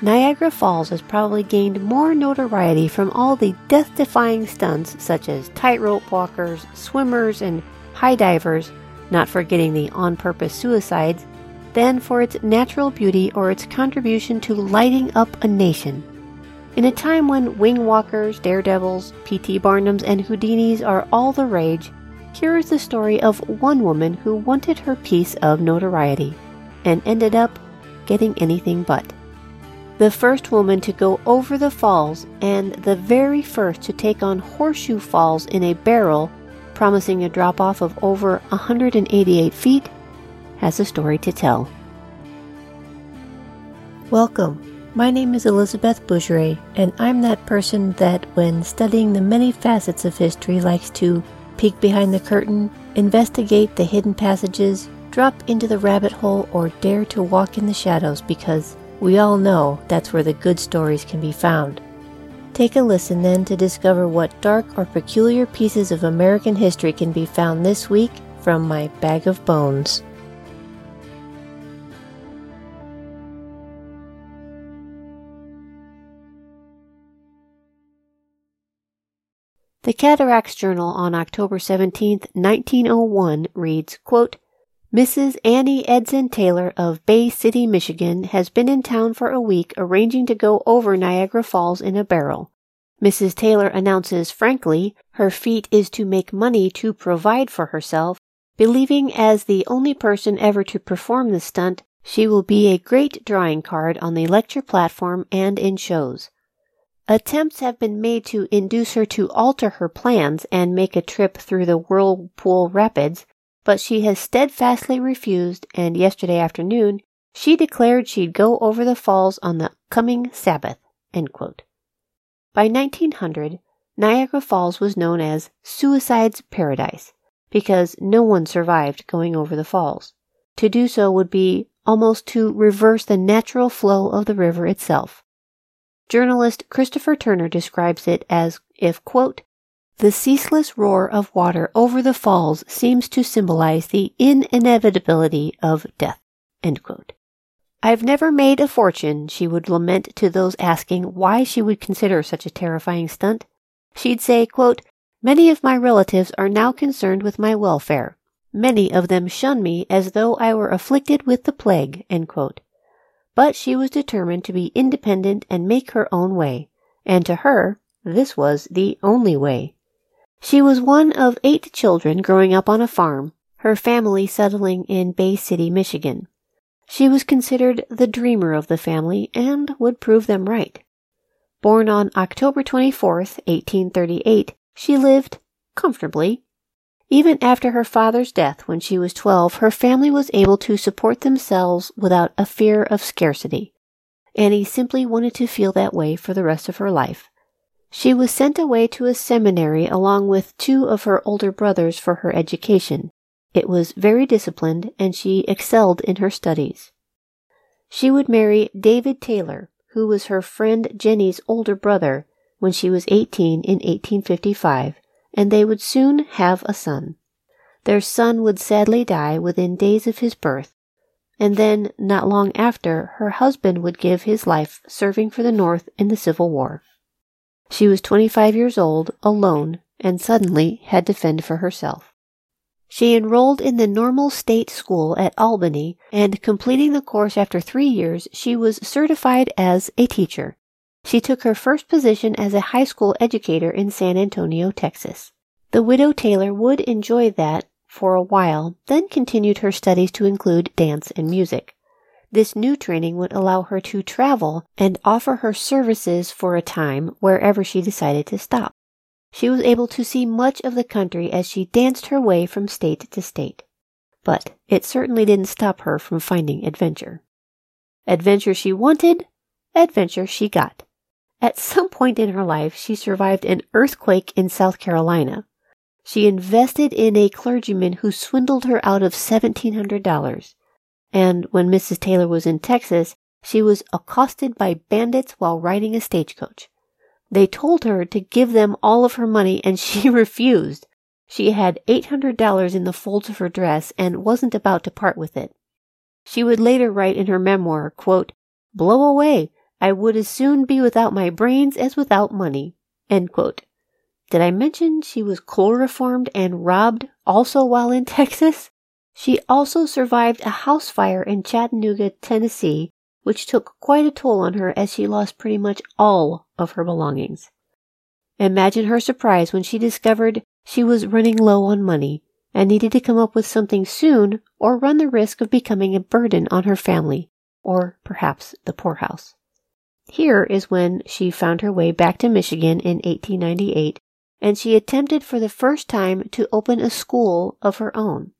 Niagara Falls has probably gained more notoriety from all the death defying stunts such as tightrope walkers, swimmers, and high divers, not forgetting the on purpose suicides, than for its natural beauty or its contribution to lighting up a nation. In a time when wing walkers, daredevils, P.T. Barnums, and Houdinis are all the rage, here is the story of one woman who wanted her piece of notoriety and ended up getting anything but. The first woman to go over the falls and the very first to take on horseshoe falls in a barrel, promising a drop off of over 188 feet, has a story to tell. Welcome. My name is Elizabeth Bougeret, and I'm that person that, when studying the many facets of history, likes to peek behind the curtain, investigate the hidden passages, drop into the rabbit hole, or dare to walk in the shadows because we all know that's where the good stories can be found. Take a listen then to discover what dark or peculiar pieces of American history can be found this week from my bag of bones. The Cataracts Journal on October 17, 1901 reads, quote, Mrs. Annie Edson Taylor of Bay City, Michigan has been in town for a week arranging to go over Niagara Falls in a barrel. Mrs. Taylor announces frankly her feat is to make money to provide for herself, believing as the only person ever to perform the stunt, she will be a great drawing card on the lecture platform and in shows. Attempts have been made to induce her to alter her plans and make a trip through the Whirlpool Rapids, but she has steadfastly refused, and yesterday afternoon she declared she'd go over the falls on the coming Sabbath. By 1900, Niagara Falls was known as Suicide's Paradise because no one survived going over the falls. To do so would be almost to reverse the natural flow of the river itself. Journalist Christopher Turner describes it as if, quote, the ceaseless roar of water over the falls seems to symbolize the inevitability of death. I've never made a fortune, she would lament to those asking why she would consider such a terrifying stunt. She'd say, quote, Many of my relatives are now concerned with my welfare. Many of them shun me as though I were afflicted with the plague. But she was determined to be independent and make her own way, and to her, this was the only way. She was one of eight children growing up on a farm, her family settling in Bay City, Michigan. She was considered the dreamer of the family and would prove them right. Born on October 24, 1838, she lived comfortably even after her father's death when she was 12, her family was able to support themselves without a fear of scarcity. Annie simply wanted to feel that way for the rest of her life. She was sent away to a seminary along with two of her older brothers for her education. It was very disciplined and she excelled in her studies. She would marry David Taylor, who was her friend Jenny's older brother, when she was 18 in 1855 and they would soon have a son. Their son would sadly die within days of his birth, and then, not long after, her husband would give his life serving for the North in the Civil War. She was 25 years old, alone, and suddenly had to fend for herself. She enrolled in the normal state school at Albany, and completing the course after three years, she was certified as a teacher. She took her first position as a high school educator in San Antonio, Texas. The widow Taylor would enjoy that for a while, then continued her studies to include dance and music. This new training would allow her to travel and offer her services for a time wherever she decided to stop. She was able to see much of the country as she danced her way from state to state. But it certainly didn't stop her from finding adventure. Adventure she wanted, adventure she got. At some point in her life, she survived an earthquake in South Carolina. She invested in a clergyman who swindled her out of $1,700. And when Mrs. Taylor was in Texas, she was accosted by bandits while riding a stagecoach. They told her to give them all of her money and she refused. She had $800 in the folds of her dress and wasn't about to part with it. She would later write in her memoir, quote, Blow away. I would as soon be without my brains as without money. Did I mention she was chloroformed and robbed also while in Texas? She also survived a house fire in Chattanooga, Tennessee, which took quite a toll on her as she lost pretty much all of her belongings. Imagine her surprise when she discovered she was running low on money and needed to come up with something soon or run the risk of becoming a burden on her family or perhaps the poorhouse. Here is when she found her way back to Michigan in 1898 and she attempted for the first time to open a school of her own.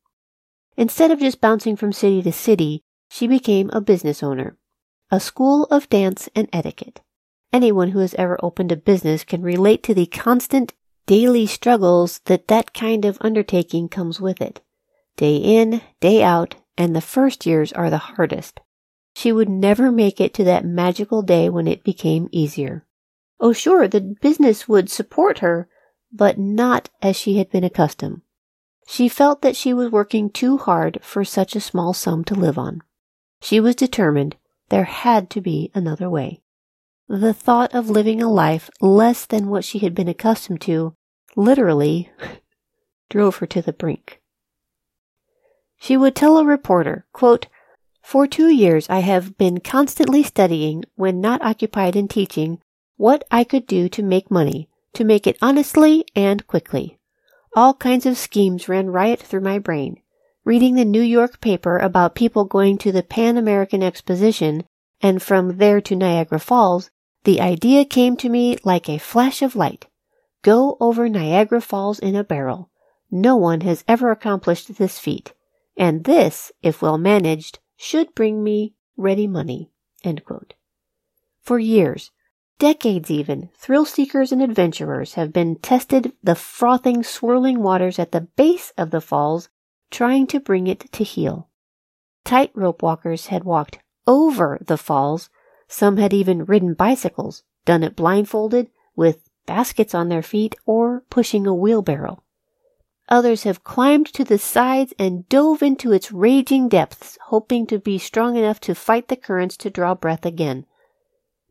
Instead of just bouncing from city to city, she became a business owner. A school of dance and etiquette. Anyone who has ever opened a business can relate to the constant daily struggles that that kind of undertaking comes with it. Day in, day out, and the first years are the hardest. She would never make it to that magical day when it became easier. Oh, sure, the business would support her, but not as she had been accustomed. She felt that she was working too hard for such a small sum to live on. She was determined there had to be another way. The thought of living a life less than what she had been accustomed to literally drove her to the brink. She would tell a reporter, quote, For two years I have been constantly studying, when not occupied in teaching, what I could do to make money, to make it honestly and quickly. All kinds of schemes ran riot through my brain reading the New York paper about people going to the Pan American Exposition and from there to Niagara Falls, the idea came to me like a flash of light. Go over Niagara Falls in a barrel. No one has ever accomplished this feat. And this, if well managed, should bring me ready money. For years, decades even, thrill seekers and adventurers have been tested the frothing, swirling waters at the base of the falls trying to bring it to heel. Tightrope walkers had walked over the falls. Some had even ridden bicycles, done it blindfolded, with baskets on their feet, or pushing a wheelbarrow. Others have climbed to the sides and dove into its raging depths, hoping to be strong enough to fight the currents to draw breath again.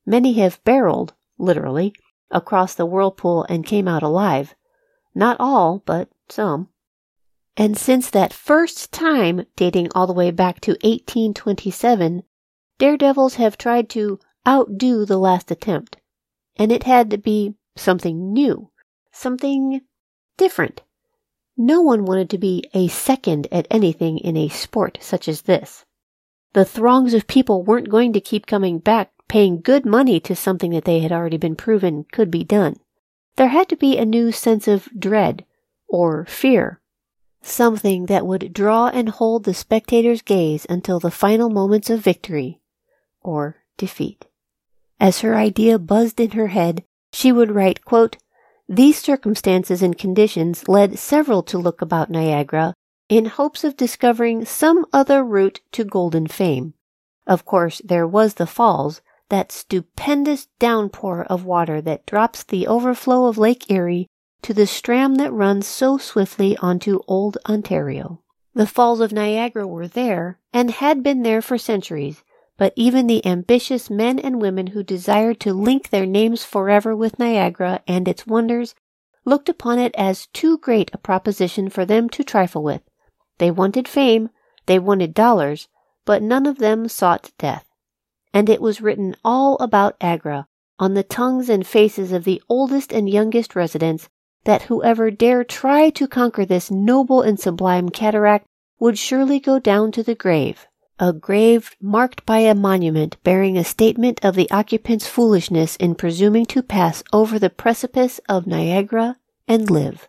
Many have barreled, literally, across the whirlpool and came out alive. Not all, but some. And since that first time, dating all the way back to 1827, daredevils have tried to outdo the last attempt. And it had to be something new, something different. No one wanted to be a second at anything in a sport such as this. The throngs of people weren't going to keep coming back paying good money to something that they had already been proven could be done. There had to be a new sense of dread or fear something that would draw and hold the spectator's gaze until the final moments of victory or defeat. As her idea buzzed in her head, she would write, quote, These circumstances and conditions led several to look about Niagara in hopes of discovering some other route to golden fame. Of course, there was the falls, that stupendous downpour of water that drops the overflow of Lake Erie to the stram that runs so swiftly onto Old Ontario. The Falls of Niagara were there, and had been there for centuries, but even the ambitious men and women who desired to link their names forever with Niagara and its wonders looked upon it as too great a proposition for them to trifle with. They wanted fame, they wanted dollars, but none of them sought death. And it was written all about Niagara on the tongues and faces of the oldest and youngest residents that whoever dare try to conquer this noble and sublime cataract would surely go down to the grave, a grave marked by a monument bearing a statement of the occupant's foolishness in presuming to pass over the precipice of Niagara and live.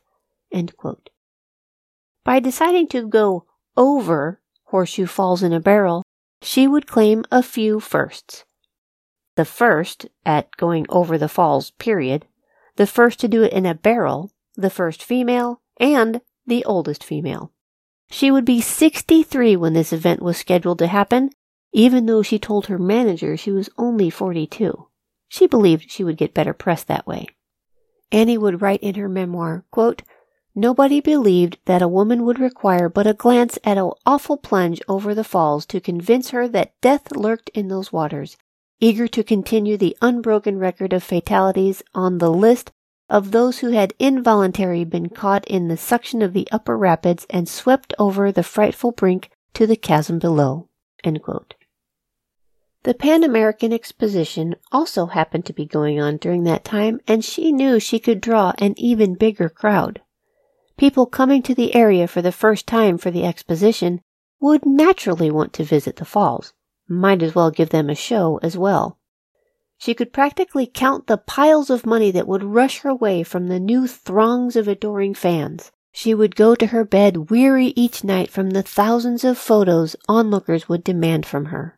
By deciding to go over Horseshoe Falls in a barrel, she would claim a few firsts. The first at going over the falls, period, the first to do it in a barrel, the first female, and the oldest female. She would be 63 when this event was scheduled to happen, even though she told her manager she was only 42. She believed she would get better press that way. Annie would write in her memoir, quote, Nobody believed that a woman would require but a glance at an awful plunge over the falls to convince her that death lurked in those waters, eager to continue the unbroken record of fatalities on the list of those who had involuntarily been caught in the suction of the upper rapids and swept over the frightful brink to the chasm below. The Pan American Exposition also happened to be going on during that time, and she knew she could draw an even bigger crowd. People coming to the area for the first time for the exposition would naturally want to visit the falls. Might as well give them a show as well. She could practically count the piles of money that would rush her way from the new throngs of adoring fans. She would go to her bed weary each night from the thousands of photos onlookers would demand from her.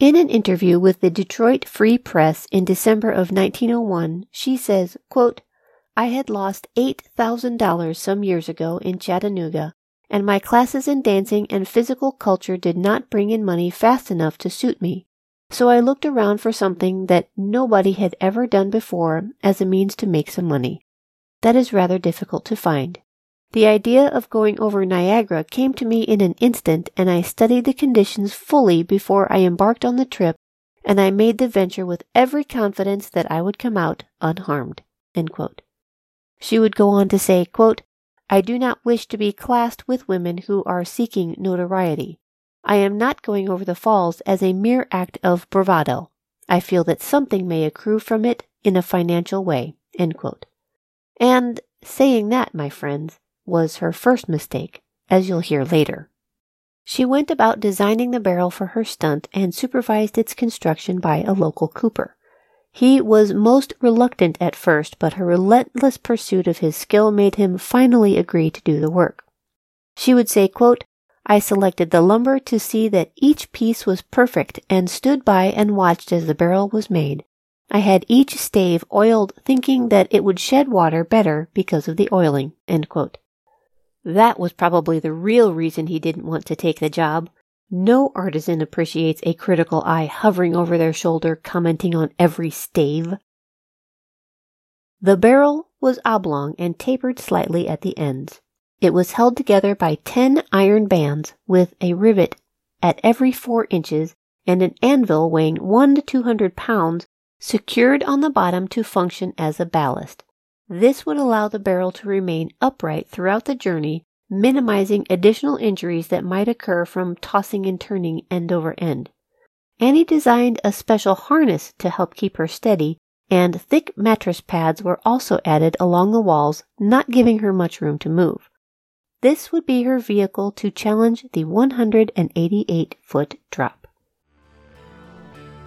In an interview with the Detroit Free Press in December of 1901, she says, quote, I had lost $8,000 some years ago in Chattanooga, and my classes in dancing and physical culture did not bring in money fast enough to suit me. So I looked around for something that nobody had ever done before as a means to make some money. That is rather difficult to find. The idea of going over Niagara came to me in an instant, and I studied the conditions fully before I embarked on the trip, and I made the venture with every confidence that I would come out unharmed. She would go on to say, quote, I do not wish to be classed with women who are seeking notoriety. I am not going over the falls as a mere act of bravado. I feel that something may accrue from it in a financial way. And saying that, my friends, was her first mistake, as you'll hear later. She went about designing the barrel for her stunt and supervised its construction by a local cooper. He was most reluctant at first, but her relentless pursuit of his skill made him finally agree to do the work. She would say, quote, I selected the lumber to see that each piece was perfect and stood by and watched as the barrel was made. I had each stave oiled thinking that it would shed water better because of the oiling. That was probably the real reason he didn't want to take the job. No artisan appreciates a critical eye hovering over their shoulder commenting on every stave. The barrel was oblong and tapered slightly at the ends. It was held together by ten iron bands with a rivet at every four inches and an anvil weighing one to two hundred pounds secured on the bottom to function as a ballast. This would allow the barrel to remain upright throughout the journey, minimizing additional injuries that might occur from tossing and turning end over end. Annie designed a special harness to help keep her steady, and thick mattress pads were also added along the walls, not giving her much room to move. This would be her vehicle to challenge the 188 foot drop.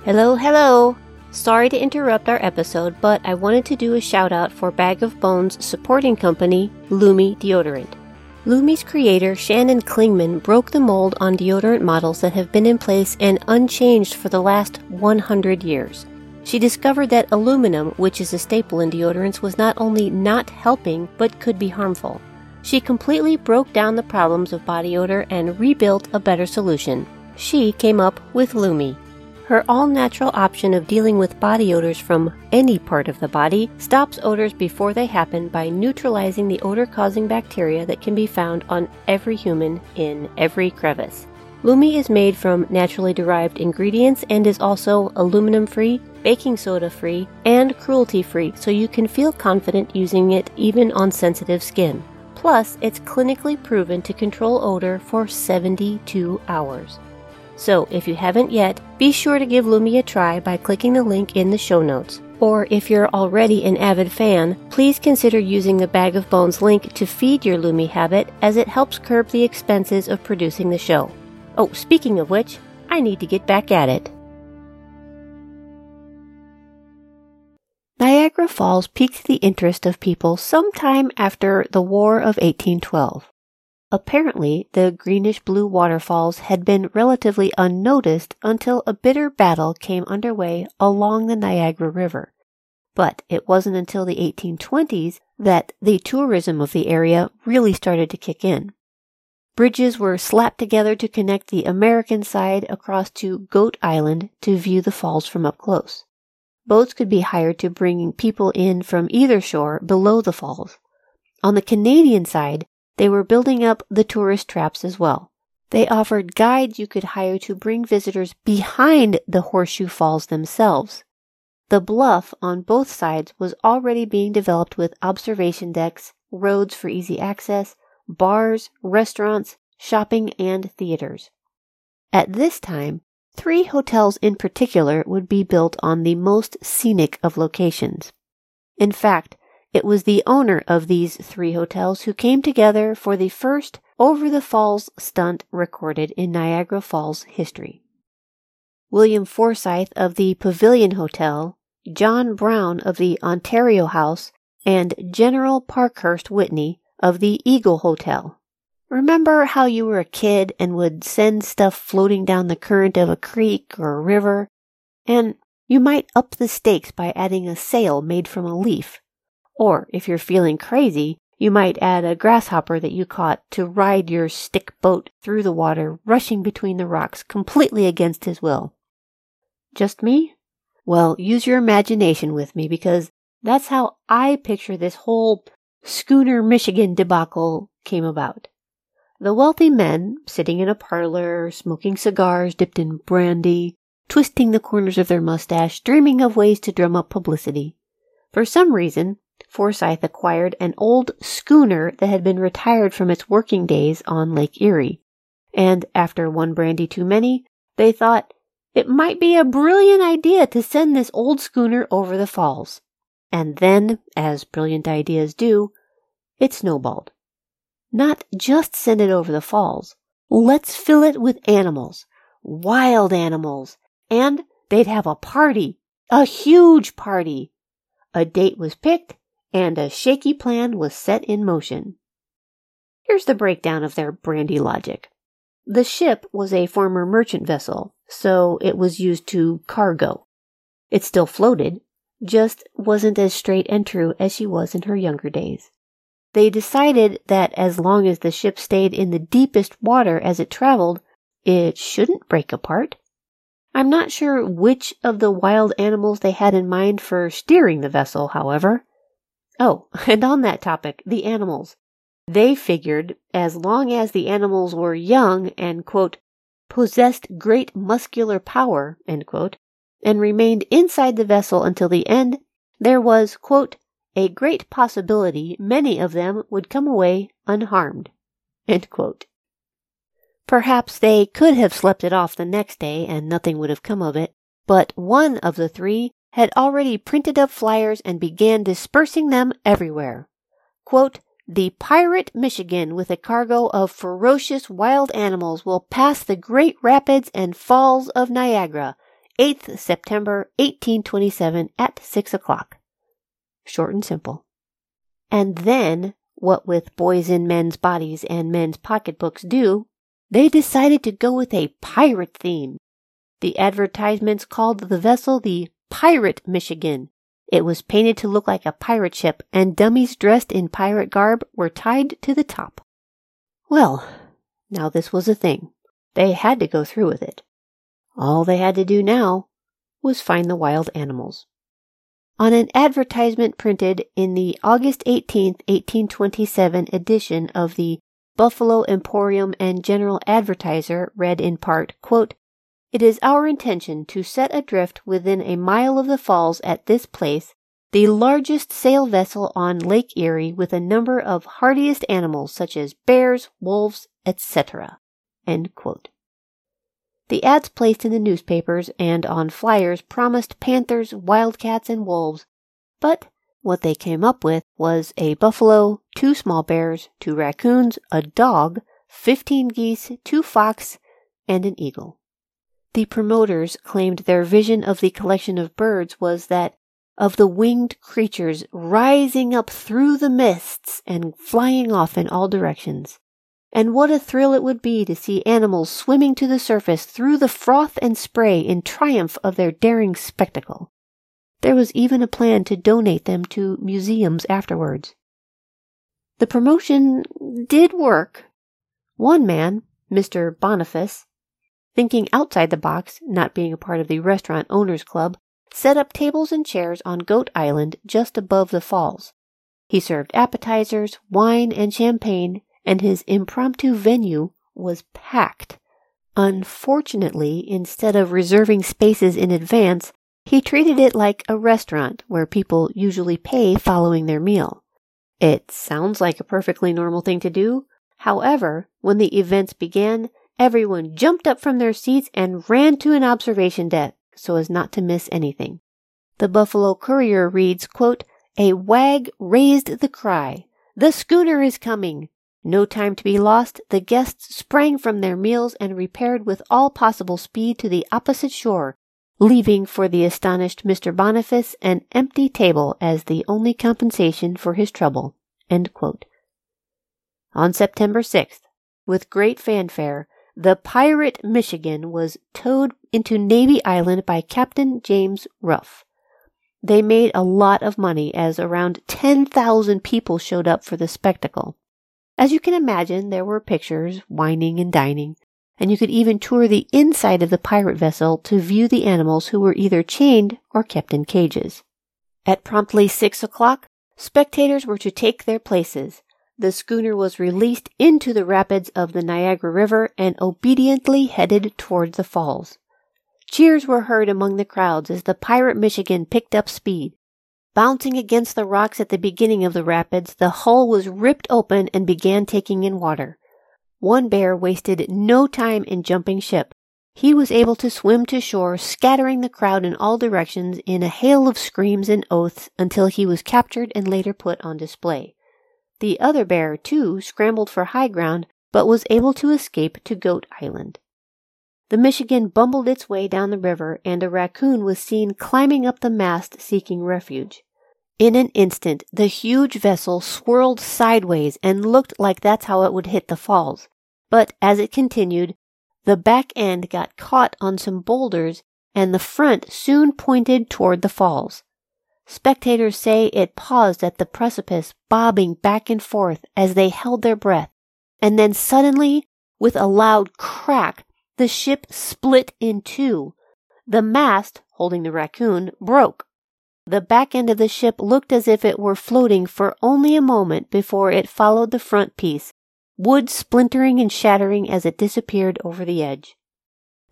Hello, hello! Sorry to interrupt our episode, but I wanted to do a shout out for Bag of Bones supporting company, Lume Deodorant. Lume's creator, Shannon Klingman, broke the mold on deodorant models that have been in place and unchanged for the last 100 years. She discovered that aluminum, which is a staple in deodorants, was not only not helping, but could be harmful. She completely broke down the problems of body odor and rebuilt a better solution. She came up with Lume. Her all natural option of dealing with body odors from any part of the body stops odors before they happen by neutralizing the odor causing bacteria that can be found on every human in every crevice. Lume is made from naturally derived ingredients and is also aluminum free, baking soda free, and cruelty free, so you can feel confident using it even on sensitive skin. Plus, it's clinically proven to control odor for 72 hours. So, if you haven't yet, be sure to give Lume a try by clicking the link in the show notes. Or if you're already an avid fan, please consider using the Bag of Bones link to feed your Lume habit as it helps curb the expenses of producing the show. Oh, speaking of which, I need to get back at it. Niagara Falls piqued the interest of people sometime after the War of 1812. Apparently, the greenish blue waterfalls had been relatively unnoticed until a bitter battle came underway along the Niagara River. But it wasn't until the 1820s that the tourism of the area really started to kick in. Bridges were slapped together to connect the American side across to Goat Island to view the falls from up close. Boats could be hired to bring people in from either shore below the falls. On the Canadian side, they were building up the tourist traps as well. They offered guides you could hire to bring visitors behind the horseshoe falls themselves. The bluff on both sides was already being developed with observation decks, roads for easy access, bars, restaurants, shopping, and theaters. At this time, three hotels in particular would be built on the most scenic of locations. In fact, it was the owner of these three hotels who came together for the first over the falls stunt recorded in Niagara Falls history. William Forsyth of the Pavilion Hotel John Brown of the Ontario House, and General Parkhurst Whitney of the Eagle Hotel. Remember how you were a kid and would send stuff floating down the current of a creek or a river? And you might up the stakes by adding a sail made from a leaf. Or if you're feeling crazy, you might add a grasshopper that you caught to ride your stick boat through the water, rushing between the rocks completely against his will. Just me? Well, use your imagination with me because that's how I picture this whole Schooner, Michigan debacle came about. The wealthy men, sitting in a parlor, smoking cigars dipped in brandy, twisting the corners of their mustache, dreaming of ways to drum up publicity. For some reason, Forsyth acquired an old schooner that had been retired from its working days on Lake Erie. And after one brandy too many, they thought, it might be a brilliant idea to send this old schooner over the falls. And then, as brilliant ideas do, it snowballed. Not just send it over the falls. Let's fill it with animals. Wild animals. And they'd have a party. A huge party. A date was picked and a shaky plan was set in motion. Here's the breakdown of their brandy logic. The ship was a former merchant vessel so it was used to cargo. It still floated, just wasn't as straight and true as she was in her younger days. They decided that as long as the ship stayed in the deepest water as it traveled, it shouldn't break apart. I'm not sure which of the wild animals they had in mind for steering the vessel, however. Oh, and on that topic, the animals. They figured as long as the animals were young and, quote, possessed great muscular power, quote, and remained inside the vessel until the end, there was, quote, a great possibility many of them would come away unharmed. Perhaps they could have slept it off the next day and nothing would have come of it, but one of the three had already printed up flyers and began dispersing them everywhere. Quote, the Pirate Michigan with a cargo of ferocious wild animals will pass the Great Rapids and Falls of Niagara, 8th September 1827 at 6 o'clock. Short and simple. And then, what with boys in men's bodies and men's pocketbooks do, they decided to go with a pirate theme. The advertisements called the vessel the Pirate Michigan it was painted to look like a pirate ship, and dummies dressed in pirate garb were tied to the top. Well, now this was a thing. They had to go through with it. All they had to do now was find the wild animals. On an advertisement printed in the August 18, 1827 edition of the Buffalo Emporium and General Advertiser read in part, quote, it is our intention to set adrift within a mile of the falls at this place the largest sail vessel on Lake Erie with a number of hardiest animals such as bears, wolves, etc. The ads placed in the newspapers and on flyers promised panthers, wildcats, and wolves, but what they came up with was a buffalo, two small bears, two raccoons, a dog, fifteen geese, two fox, and an eagle. The promoters claimed their vision of the collection of birds was that of the winged creatures rising up through the mists and flying off in all directions. And what a thrill it would be to see animals swimming to the surface through the froth and spray in triumph of their daring spectacle. There was even a plan to donate them to museums afterwards. The promotion did work. One man, Mr. Boniface, thinking outside the box, not being a part of the restaurant owners club, set up tables and chairs on Goat Island just above the falls. He served appetizers, wine, and champagne, and his impromptu venue was packed. Unfortunately, instead of reserving spaces in advance, he treated it like a restaurant where people usually pay following their meal. It sounds like a perfectly normal thing to do. However, when the events began, everyone jumped up from their seats and ran to an observation deck so as not to miss anything. The Buffalo Courier reads, quote, A wag raised the cry. The schooner is coming. No time to be lost, the guests sprang from their meals and repaired with all possible speed to the opposite shore, leaving for the astonished Mr. Boniface an empty table as the only compensation for his trouble. On September 6th, with great fanfare, the pirate Michigan was towed into Navy Island by Captain James Ruff. They made a lot of money as around 10,000 people showed up for the spectacle. As you can imagine, there were pictures, wining and dining, and you could even tour the inside of the pirate vessel to view the animals who were either chained or kept in cages. At promptly six o'clock, spectators were to take their places. The schooner was released into the rapids of the Niagara River and obediently headed toward the falls. Cheers were heard among the crowds as the pirate Michigan picked up speed. Bouncing against the rocks at the beginning of the rapids, the hull was ripped open and began taking in water. One bear wasted no time in jumping ship. He was able to swim to shore, scattering the crowd in all directions in a hail of screams and oaths until he was captured and later put on display. The other bear, too, scrambled for high ground, but was able to escape to Goat Island. The Michigan bumbled its way down the river, and a raccoon was seen climbing up the mast seeking refuge. In an instant, the huge vessel swirled sideways and looked like that's how it would hit the falls. But as it continued, the back end got caught on some boulders, and the front soon pointed toward the falls. Spectators say it paused at the precipice, bobbing back and forth as they held their breath, and then suddenly, with a loud crack, the ship split in two. The mast, holding the raccoon, broke. The back end of the ship looked as if it were floating for only a moment before it followed the front piece, wood splintering and shattering as it disappeared over the edge.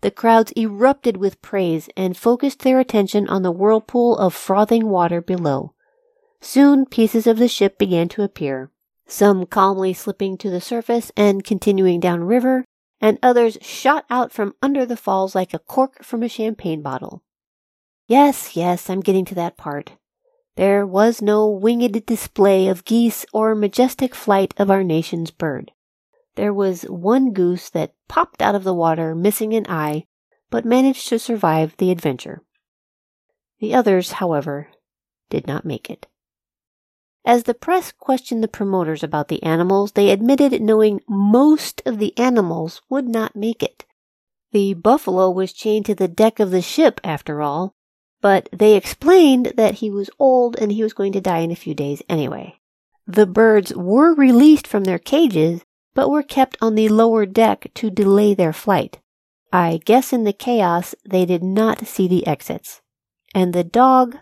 The crowds erupted with praise and focused their attention on the whirlpool of frothing water below. Soon pieces of the ship began to appear, some calmly slipping to the surface and continuing downriver, and others shot out from under the falls like a cork from a champagne bottle. Yes, yes, I'm getting to that part. There was no winged display of geese or majestic flight of our nation's bird. There was one goose that popped out of the water missing an eye, but managed to survive the adventure. The others, however, did not make it. As the press questioned the promoters about the animals, they admitted knowing most of the animals would not make it. The buffalo was chained to the deck of the ship, after all, but they explained that he was old and he was going to die in a few days anyway. The birds were released from their cages, but were kept on the lower deck to delay their flight. I guess in the chaos they did not see the exits. And the dog,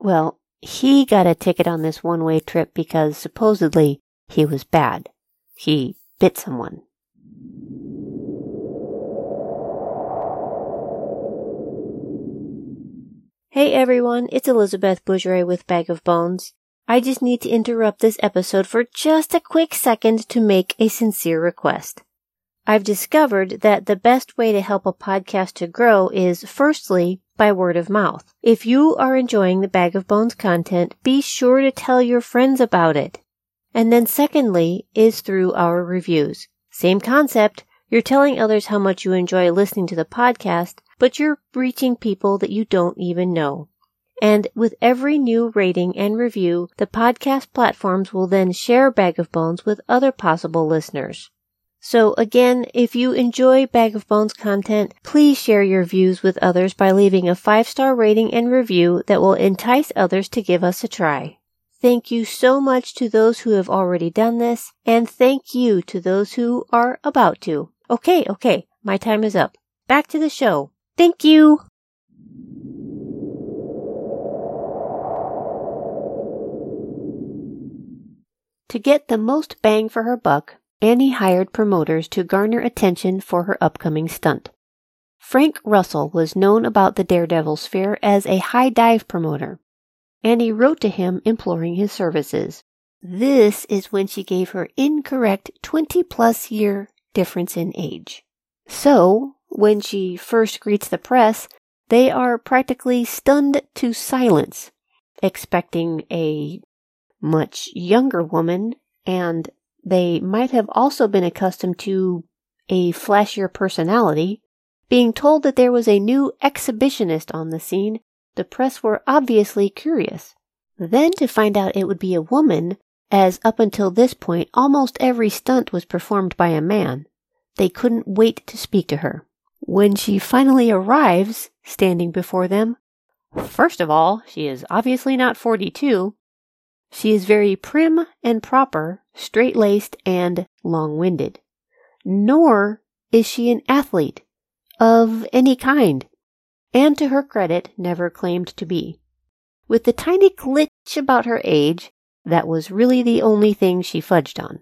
well, he got a ticket on this one way trip because supposedly he was bad. He bit someone. Hey everyone, it's Elizabeth Bougeret with Bag of Bones. I just need to interrupt this episode for just a quick second to make a sincere request. I've discovered that the best way to help a podcast to grow is firstly by word of mouth. If you are enjoying the Bag of Bones content, be sure to tell your friends about it. And then secondly is through our reviews. Same concept. You're telling others how much you enjoy listening to the podcast, but you're reaching people that you don't even know. And with every new rating and review, the podcast platforms will then share Bag of Bones with other possible listeners. So again, if you enjoy Bag of Bones content, please share your views with others by leaving a five star rating and review that will entice others to give us a try. Thank you so much to those who have already done this, and thank you to those who are about to. Okay, okay, my time is up. Back to the show. Thank you! To get the most bang for her buck, Annie hired promoters to garner attention for her upcoming stunt. Frank Russell was known about the Daredevil sphere as a high dive promoter. Annie wrote to him imploring his services. This is when she gave her incorrect 20 plus year difference in age. So, when she first greets the press, they are practically stunned to silence, expecting a much younger woman, and they might have also been accustomed to a flashier personality. Being told that there was a new exhibitionist on the scene, the press were obviously curious. Then to find out it would be a woman, as up until this point almost every stunt was performed by a man. They couldn't wait to speak to her. When she finally arrives, standing before them, first of all, she is obviously not 42. She is very prim and proper, straight laced, and long winded. Nor is she an athlete of any kind, and to her credit, never claimed to be. With the tiny glitch about her age, that was really the only thing she fudged on.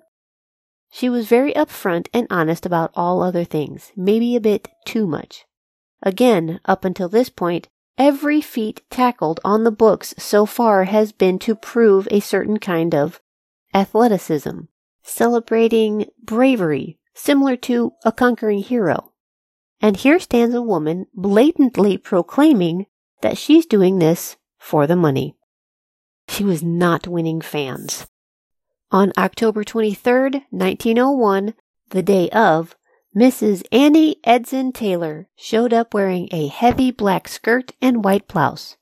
She was very upfront and honest about all other things, maybe a bit too much. Again, up until this point, every feat tackled on the books so far has been to prove a certain kind of athleticism, celebrating bravery, similar to a conquering hero. And here stands a woman blatantly proclaiming that she's doing this for the money. She was not winning fans. On October 23, 1901, the day of, Mrs. Annie Edson Taylor showed up wearing a heavy black skirt and white blouse.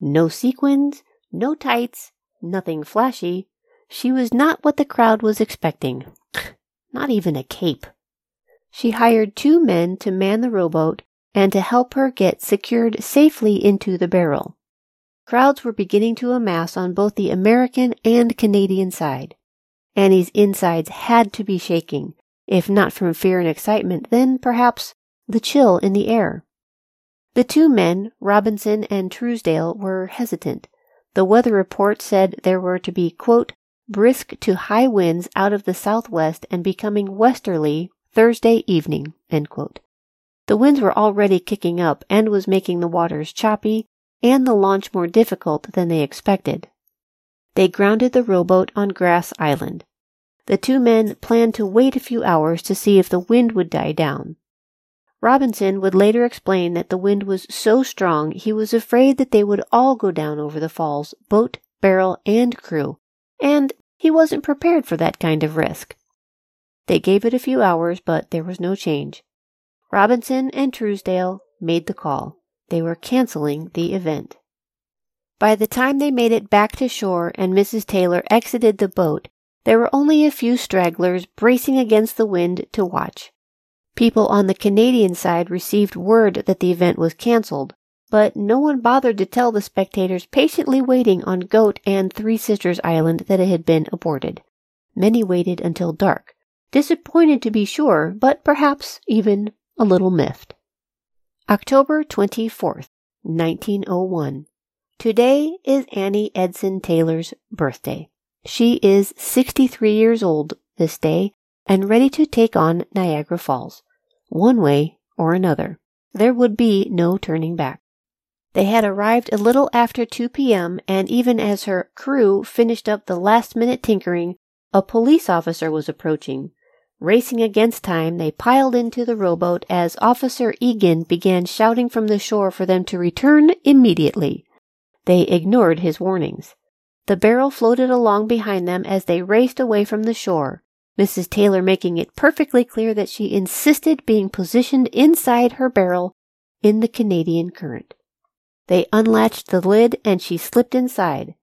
No sequins, no tights, nothing flashy. She was not what the crowd was expecting. Not even a cape. She hired two men to man the rowboat and to help her get secured safely into the barrel. Crowds were beginning to amass on both the American and Canadian side. Annie's insides had to be shaking, if not from fear and excitement, then perhaps the chill in the air. The two men, Robinson and Truesdale, were hesitant. The weather report said there were to be, quote, brisk to high winds out of the southwest and becoming westerly Thursday evening, The winds were already kicking up and was making the waters choppy and the launch more difficult than they expected. They grounded the rowboat on Grass Island. The two men planned to wait a few hours to see if the wind would die down. Robinson would later explain that the wind was so strong he was afraid that they would all go down over the falls, boat, barrel, and crew, and he wasn't prepared for that kind of risk. They gave it a few hours, but there was no change. Robinson and Truesdale made the call. They were canceling the event. By the time they made it back to shore and Mrs. Taylor exited the boat, there were only a few stragglers bracing against the wind to watch. People on the Canadian side received word that the event was canceled, but no one bothered to tell the spectators patiently waiting on Goat and Three Sisters Island that it had been aborted. Many waited until dark, disappointed to be sure, but perhaps even a little miffed. October 24th, 1901. Today is Annie Edson Taylor's birthday. She is 63 years old this day and ready to take on Niagara Falls. One way or another. There would be no turning back. They had arrived a little after 2 p.m., and even as her crew finished up the last minute tinkering, a police officer was approaching. Racing against time, they piled into the rowboat as Officer Egan began shouting from the shore for them to return immediately. They ignored his warnings. The barrel floated along behind them as they raced away from the shore, Mrs. Taylor making it perfectly clear that she insisted being positioned inside her barrel in the Canadian current. They unlatched the lid and she slipped inside.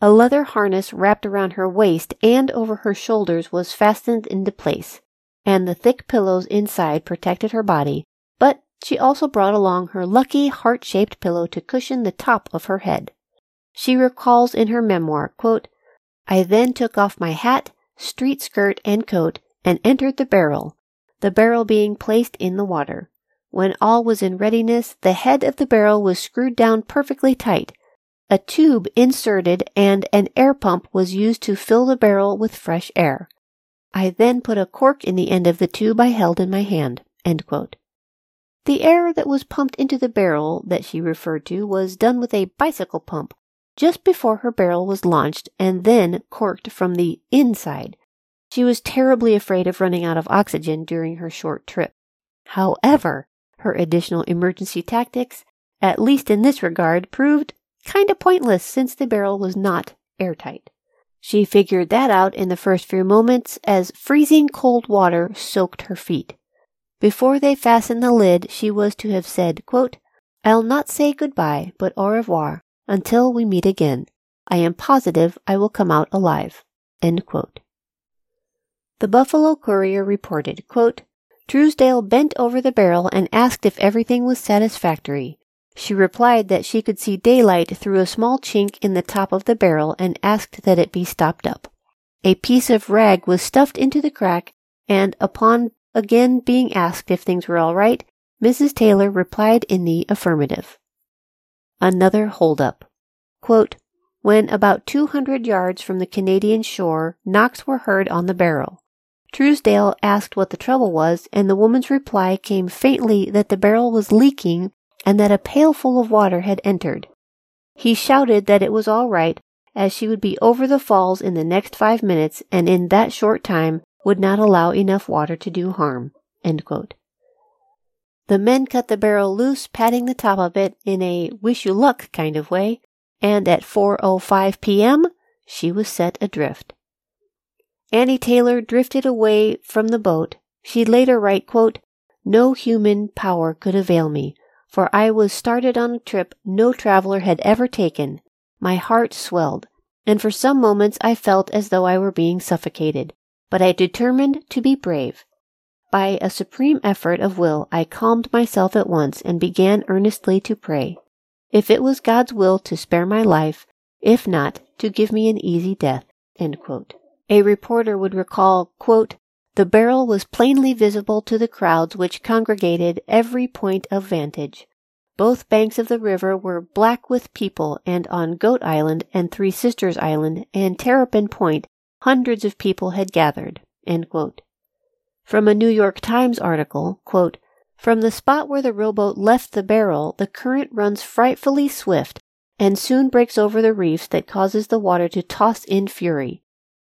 A leather harness wrapped around her waist and over her shoulders was fastened into place, and the thick pillows inside protected her body, but she also brought along her lucky heart shaped pillow to cushion the top of her head. She recalls in her memoir, quote, I then took off my hat, street skirt, and coat and entered the barrel, the barrel being placed in the water. When all was in readiness, the head of the barrel was screwed down perfectly tight. A tube inserted and an air pump was used to fill the barrel with fresh air. I then put a cork in the end of the tube I held in my hand. The air that was pumped into the barrel that she referred to was done with a bicycle pump just before her barrel was launched and then corked from the inside. She was terribly afraid of running out of oxygen during her short trip. However, her additional emergency tactics, at least in this regard, proved kind of pointless since the barrel was not airtight. She figured that out in the first few moments as freezing cold water soaked her feet. Before they fastened the lid, she was to have said, quote, I'll not say goodbye, but au revoir until we meet again. I am positive I will come out alive. The Buffalo Courier reported, quote, Truesdale bent over the barrel and asked if everything was satisfactory. She replied that she could see daylight through a small chink in the top of the barrel and asked that it be stopped up. A piece of rag was stuffed into the crack, and upon again being asked if things were all right, Mrs. Taylor replied in the affirmative. Another holdup. Quote, when about 200 yards from the Canadian shore, knocks were heard on the barrel. Truesdale asked what the trouble was, and the woman's reply came faintly that the barrel was leaking and that a pailful of water had entered. He shouted that it was all right, as she would be over the falls in the next five minutes, and in that short time would not allow enough water to do harm. The men cut the barrel loose, patting the top of it in a wish you luck kind of way, and at 4:05 p.m. she was set adrift. Annie Taylor drifted away from the boat. She'd later write, quote, No human power could avail me, for I was started on a trip no traveler had ever taken. My heart swelled, and for some moments I felt as though I were being suffocated. But I determined to be brave. By a supreme effort of will, I calmed myself at once and began earnestly to pray. If it was God's will to spare my life, if not, to give me an easy death. A reporter would recall, quote, the barrel was plainly visible to the crowds which congregated every point of vantage. Both banks of the river were black with people, and on Goat Island and Three Sisters Island and Terrapin Point hundreds of people had gathered. From a New York Times article, quote, From the spot where the rowboat left the barrel, the current runs frightfully swift and soon breaks over the reefs that causes the water to toss in fury.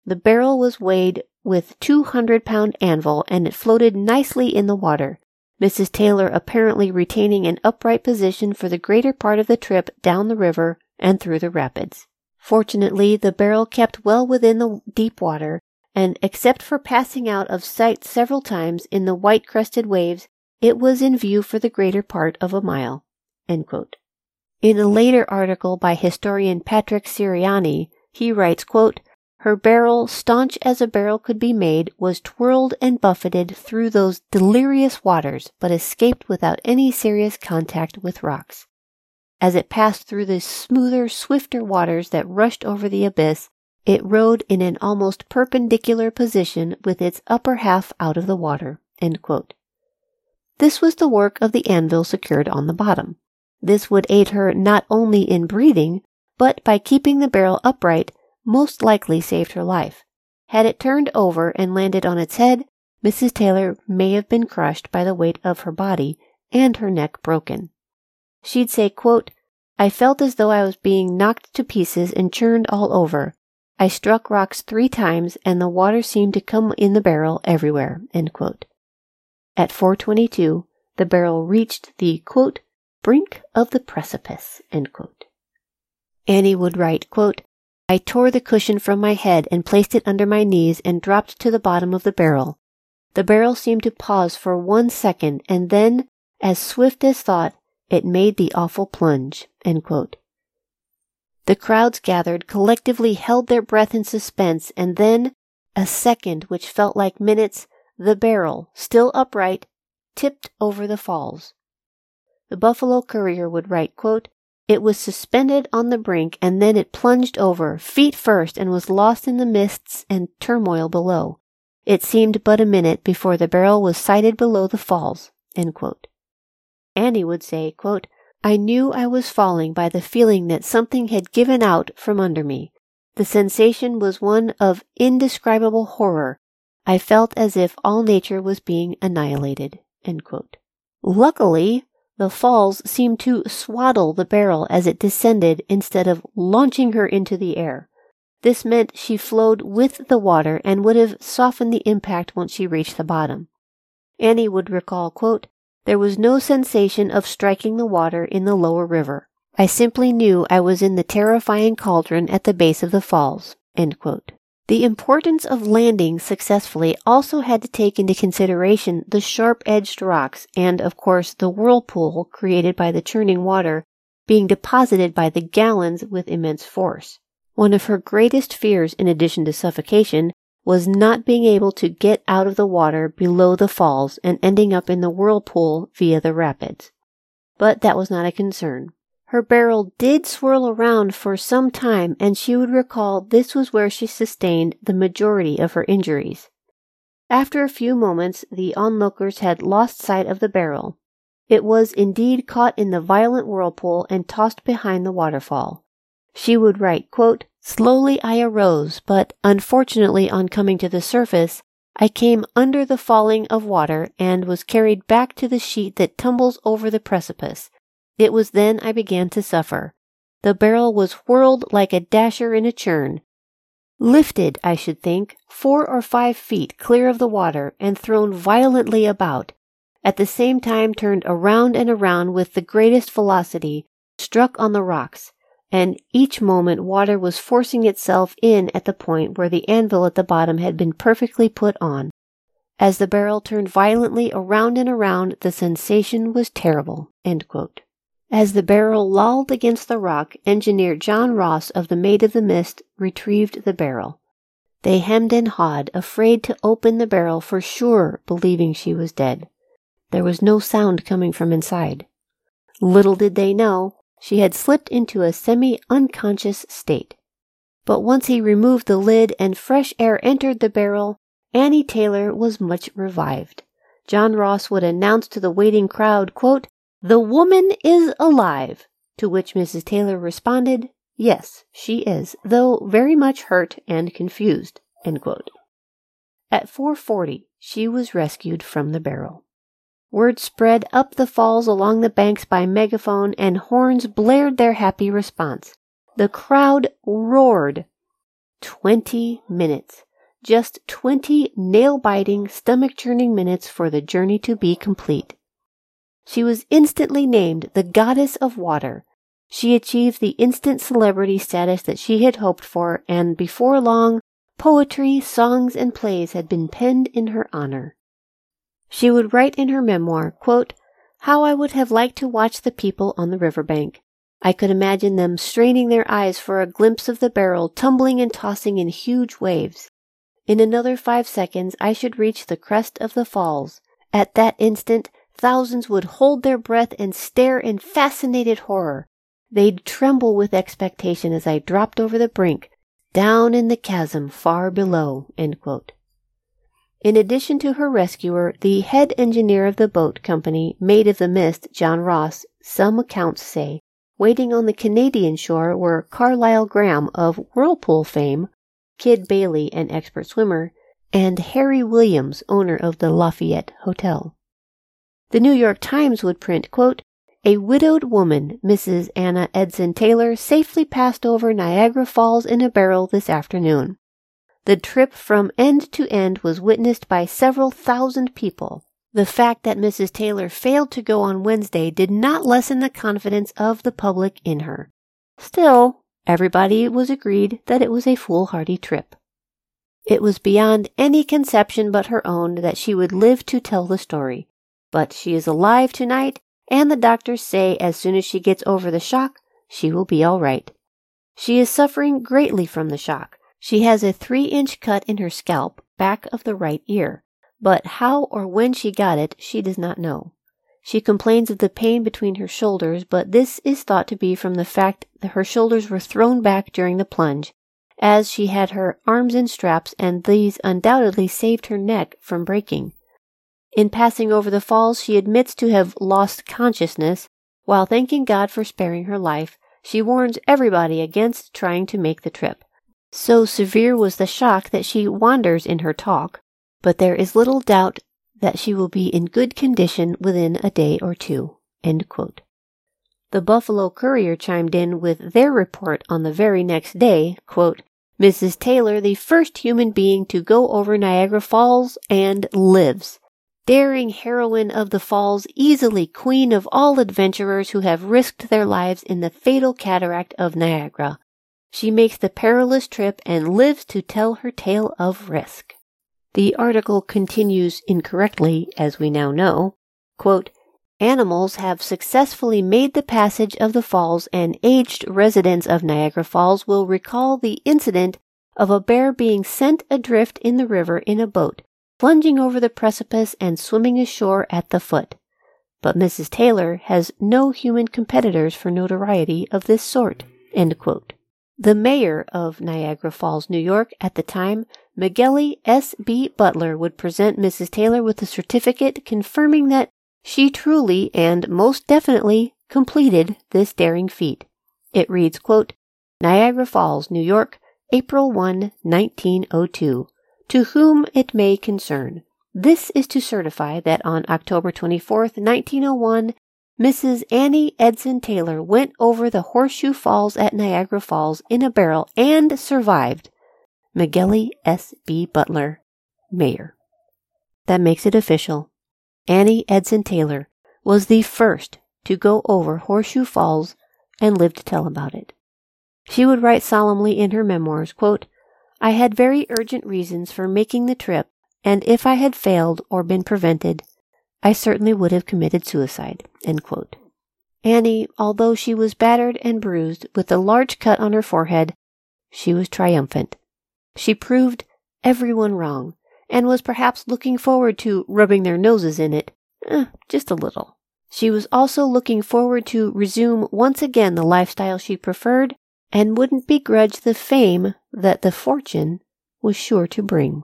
The barrel was weighed with 200 pound anvil and it floated nicely in the water, Mrs. Taylor apparently retaining an upright position for the greater part of the trip down the river and through the rapids. Fortunately, the barrel kept well within the deep water, and except for passing out of sight several times in the white crested waves, it was in view for the greater part of a mile. In a later article by historian Patrick Siriani, he writes, quote, her barrel, staunch as a barrel could be made, was twirled and buffeted through those delirious waters, but escaped without any serious contact with rocks. As it passed through the smoother, swifter waters that rushed over the abyss, it rode in an almost perpendicular position with its upper half out of the water. This was the work of the anvil secured on the bottom. This would aid her not only in breathing, but by keeping the barrel upright, most likely saved her life. Had it turned over and landed on its head, Mrs. Taylor may have been crushed by the weight of her body and her neck broken. She'd say, quote, I felt as though I was being knocked to pieces and churned all over. I struck rocks three times, and the water seemed to come in the barrel everywhere. At 422, the barrel reached the quote, brink of the precipice. Annie would write, quote, I tore the cushion from my head and placed it under my knees and dropped to the bottom of the barrel. The barrel seemed to pause for one second, and then, as swift as thought, it made the awful plunge. The crowds gathered, collectively held their breath in suspense, and then, a second which felt like minutes, the barrel, still upright, tipped over the falls. The Buffalo Courier would write, quote, It was suspended on the brink, and then it plunged over, feet first, and was lost in the mists and turmoil below. It seemed but a minute before the barrel was sighted below the falls. Annie would say, quote, I knew I was falling by the feeling that something had given out from under me. The sensation was one of indescribable horror. I felt as if all nature was being annihilated. Luckily, the falls seemed to swaddle the barrel as it descended instead of launching her into the air. This meant she flowed with the water and would have softened the impact once she reached the bottom. Annie would recall, quote, There was no sensation of striking the water in the lower river. I simply knew I was in the terrifying cauldron at the base of the falls. The importance of landing successfully also had to take into consideration the sharp edged rocks and, of course, the whirlpool created by the churning water being deposited by the gallons with immense force. One of her greatest fears, in addition to suffocation, was not being able to get out of the water below the falls and ending up in the whirlpool via the rapids. But that was not a concern. Her barrel did swirl around for some time, and she would recall this was where she sustained the majority of her injuries. After a few moments, the onlookers had lost sight of the barrel. It was indeed caught in the violent whirlpool and tossed behind the waterfall. She would write, quote, Slowly I arose, but unfortunately, on coming to the surface, I came under the falling of water and was carried back to the sheet that tumbles over the precipice. It was then I began to suffer. The barrel was whirled like a dasher in a churn. Lifted, I should think, four or five feet clear of the water and thrown violently about, at the same time turned around and around with the greatest velocity, struck on the rocks, and each moment water was forcing itself in at the point where the anvil at the bottom had been perfectly put on. As the barrel turned violently around and around, the sensation was terrible. As the barrel lolled against the rock, engineer John Ross of the Maid of the Mist retrieved the barrel. They hemmed and hawed, afraid to open the barrel for sure, believing she was dead. There was no sound coming from inside. Little did they know, she had slipped into a semi unconscious state. But once he removed the lid and fresh air entered the barrel, Annie Taylor was much revived. John Ross would announce to the waiting crowd, quote, the woman is alive. To which Mrs. Taylor responded, Yes, she is, though very much hurt and confused. At 4:40, she was rescued from the barrel. Word spread up the falls along the banks by megaphone, and horns blared their happy response. The crowd roared. Twenty minutes. Just twenty nail biting, stomach churning minutes for the journey to be complete. She was instantly named the Goddess of Water. She achieved the instant celebrity status that she had hoped for, and before long, poetry, songs, and plays had been penned in her honor. She would write in her memoir, quote, How I would have liked to watch the people on the river bank. I could imagine them straining their eyes for a glimpse of the barrel tumbling and tossing in huge waves. In another five seconds I should reach the crest of the falls. At that instant Thousands would hold their breath and stare in fascinated horror. They'd tremble with expectation as I dropped over the brink, down in the chasm far below. In addition to her rescuer, the head engineer of the boat company, Maid of the Mist, John Ross, some accounts say, waiting on the Canadian shore were Carlisle Graham of Whirlpool fame, Kid Bailey, an expert swimmer, and Harry Williams, owner of the Lafayette Hotel. The New York Times would print, quote, a widowed woman, Mrs. Anna Edson Taylor, safely passed over Niagara Falls in a barrel this afternoon. The trip from end to end was witnessed by several thousand people. The fact that Mrs. Taylor failed to go on Wednesday did not lessen the confidence of the public in her. Still, everybody was agreed that it was a foolhardy trip. It was beyond any conception but her own that she would live to tell the story. But she is alive tonight, and the doctors say as soon as she gets over the shock, she will be all right. She is suffering greatly from the shock. She has a three inch cut in her scalp, back of the right ear, but how or when she got it, she does not know. She complains of the pain between her shoulders, but this is thought to be from the fact that her shoulders were thrown back during the plunge, as she had her arms in straps, and these undoubtedly saved her neck from breaking. In passing over the falls, she admits to have lost consciousness. While thanking God for sparing her life, she warns everybody against trying to make the trip. So severe was the shock that she wanders in her talk. but there is little doubt that she will be in good condition within a day or two. The Buffalo Courier chimed in with their report on the very next day, quote, Mrs. Taylor, the first human being to go over Niagara Falls and lives. Daring heroine of the falls, easily queen of all adventurers who have risked their lives in the fatal cataract of Niagara. She makes the perilous trip and lives to tell her tale of risk. The article continues incorrectly, as we now know. Quote, Animals have successfully made the passage of the falls, and aged residents of Niagara Falls will recall the incident of a bear being sent adrift in the river in a boat, plunging over the precipice and swimming ashore at the foot. But Mrs. Taylor has no human competitors for notoriety of this sort. The mayor of Niagara Falls, New York, at the time, Magelly S. B. Butler, would present Mrs. Taylor with a certificate confirming that she truly and most definitely completed this daring feat. It reads, quote, Niagara Falls, New York, April 1, 1902. To whom it may concern. This is to certify that on October 24, 1901, Mrs. Annie Edson Taylor went over the Horseshoe Falls at Niagara Falls in a barrel and survived. Magelly S. B. Butler, Mayor. That makes it official. Annie Edson Taylor was the first to go over Horseshoe Falls and live to tell about it. She would write solemnly in her memoirs, quote, I had very urgent reasons for making the trip, and if I had failed or been prevented, I certainly would have committed suicide. Annie, although she was battered and bruised with a large cut on her forehead, she was triumphant. She proved everyone wrong and was perhaps looking forward to rubbing their noses in it, eh, just a little. She was also looking forward to resume once again the lifestyle she preferred and wouldn't begrudge the fame that the fortune was sure to bring.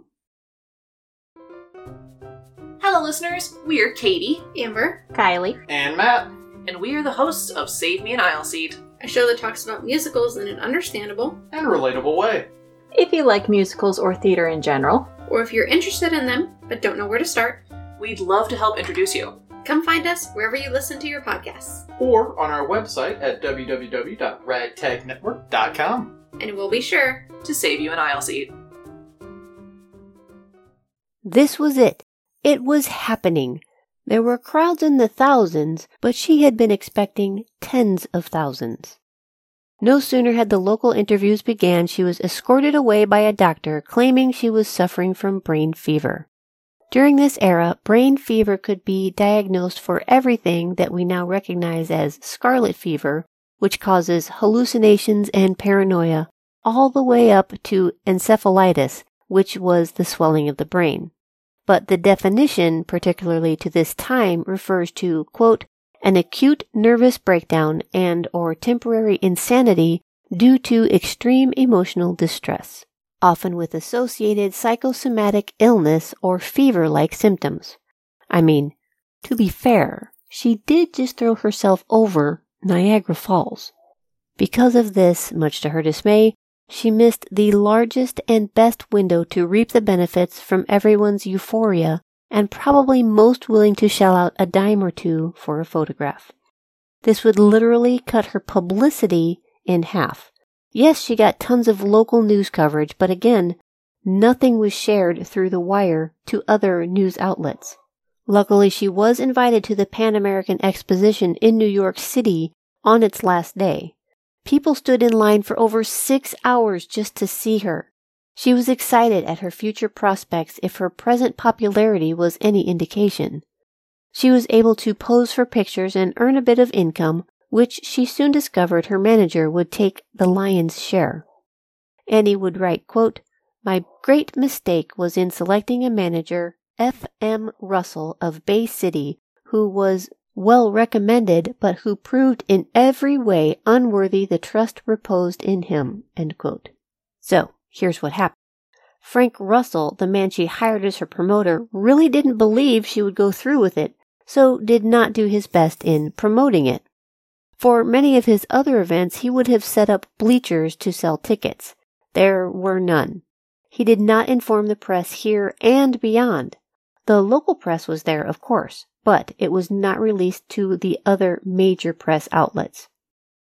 Hello, listeners. We're Katie, Amber, Kylie, and Matt, and we are the hosts of Save Me an Aisle Seat, a show that talks about musicals in an understandable and relatable way. If you like musicals or theater in general, or if you're interested in them but don't know where to start, we'd love to help introduce you. Come find us wherever you listen to your podcasts. Or on our website at www.ragtagnetwork.com. And we'll be sure to save you an aisle seat. This was it. It was happening. There were crowds in the thousands, but she had been expecting tens of thousands. No sooner had the local interviews began, she was escorted away by a doctor claiming she was suffering from brain fever. During this era, brain fever could be diagnosed for everything that we now recognize as scarlet fever, which causes hallucinations and paranoia, all the way up to encephalitis, which was the swelling of the brain. But the definition, particularly to this time, refers to, quote, an acute nervous breakdown and or temporary insanity due to extreme emotional distress, often with associated psychosomatic illness or fever-like symptoms. I mean, to be fair, she did just throw herself over Niagara Falls. Because of this, much to her dismay, she missed the largest and best window to reap the benefits from everyone's euphoria and probably most willing to shell out a dime or two for a photograph. This would literally cut her publicity in half. Yes, she got tons of local news coverage, but again, nothing was shared through the wire to other news outlets. Luckily, she was invited to the Pan American Exposition in New York City on its last day. People stood in line for over six hours just to see her. She was excited at her future prospects if her present popularity was any indication. She was able to pose for pictures and earn a bit of income, which she soon discovered her manager would take the lion's share. Annie would write, quote, My great mistake was in selecting a manager, F. M. Russell of Bay City, who was well recommended, but who proved in every way unworthy the trust reposed in him. So, Here's what happened. Frank Russell, the man she hired as her promoter, really didn't believe she would go through with it, so did not do his best in promoting it. For many of his other events, he would have set up bleachers to sell tickets. There were none. he did not inform the press here and beyond. The local press was there, of course, but it was not released to the other major press outlets.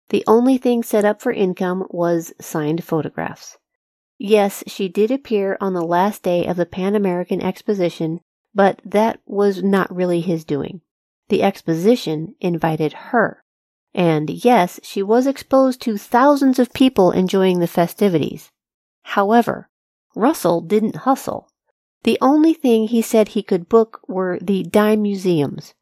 The only thing set up for income was signed photographs. Yes, she did appear on the last day of the Pan American Exposition, but that was not really his doing. The exposition invited her. And yes, she was exposed to thousands of people enjoying the festivities. However, Russell didn't hustle. The only thing he said he could book were the dime museums.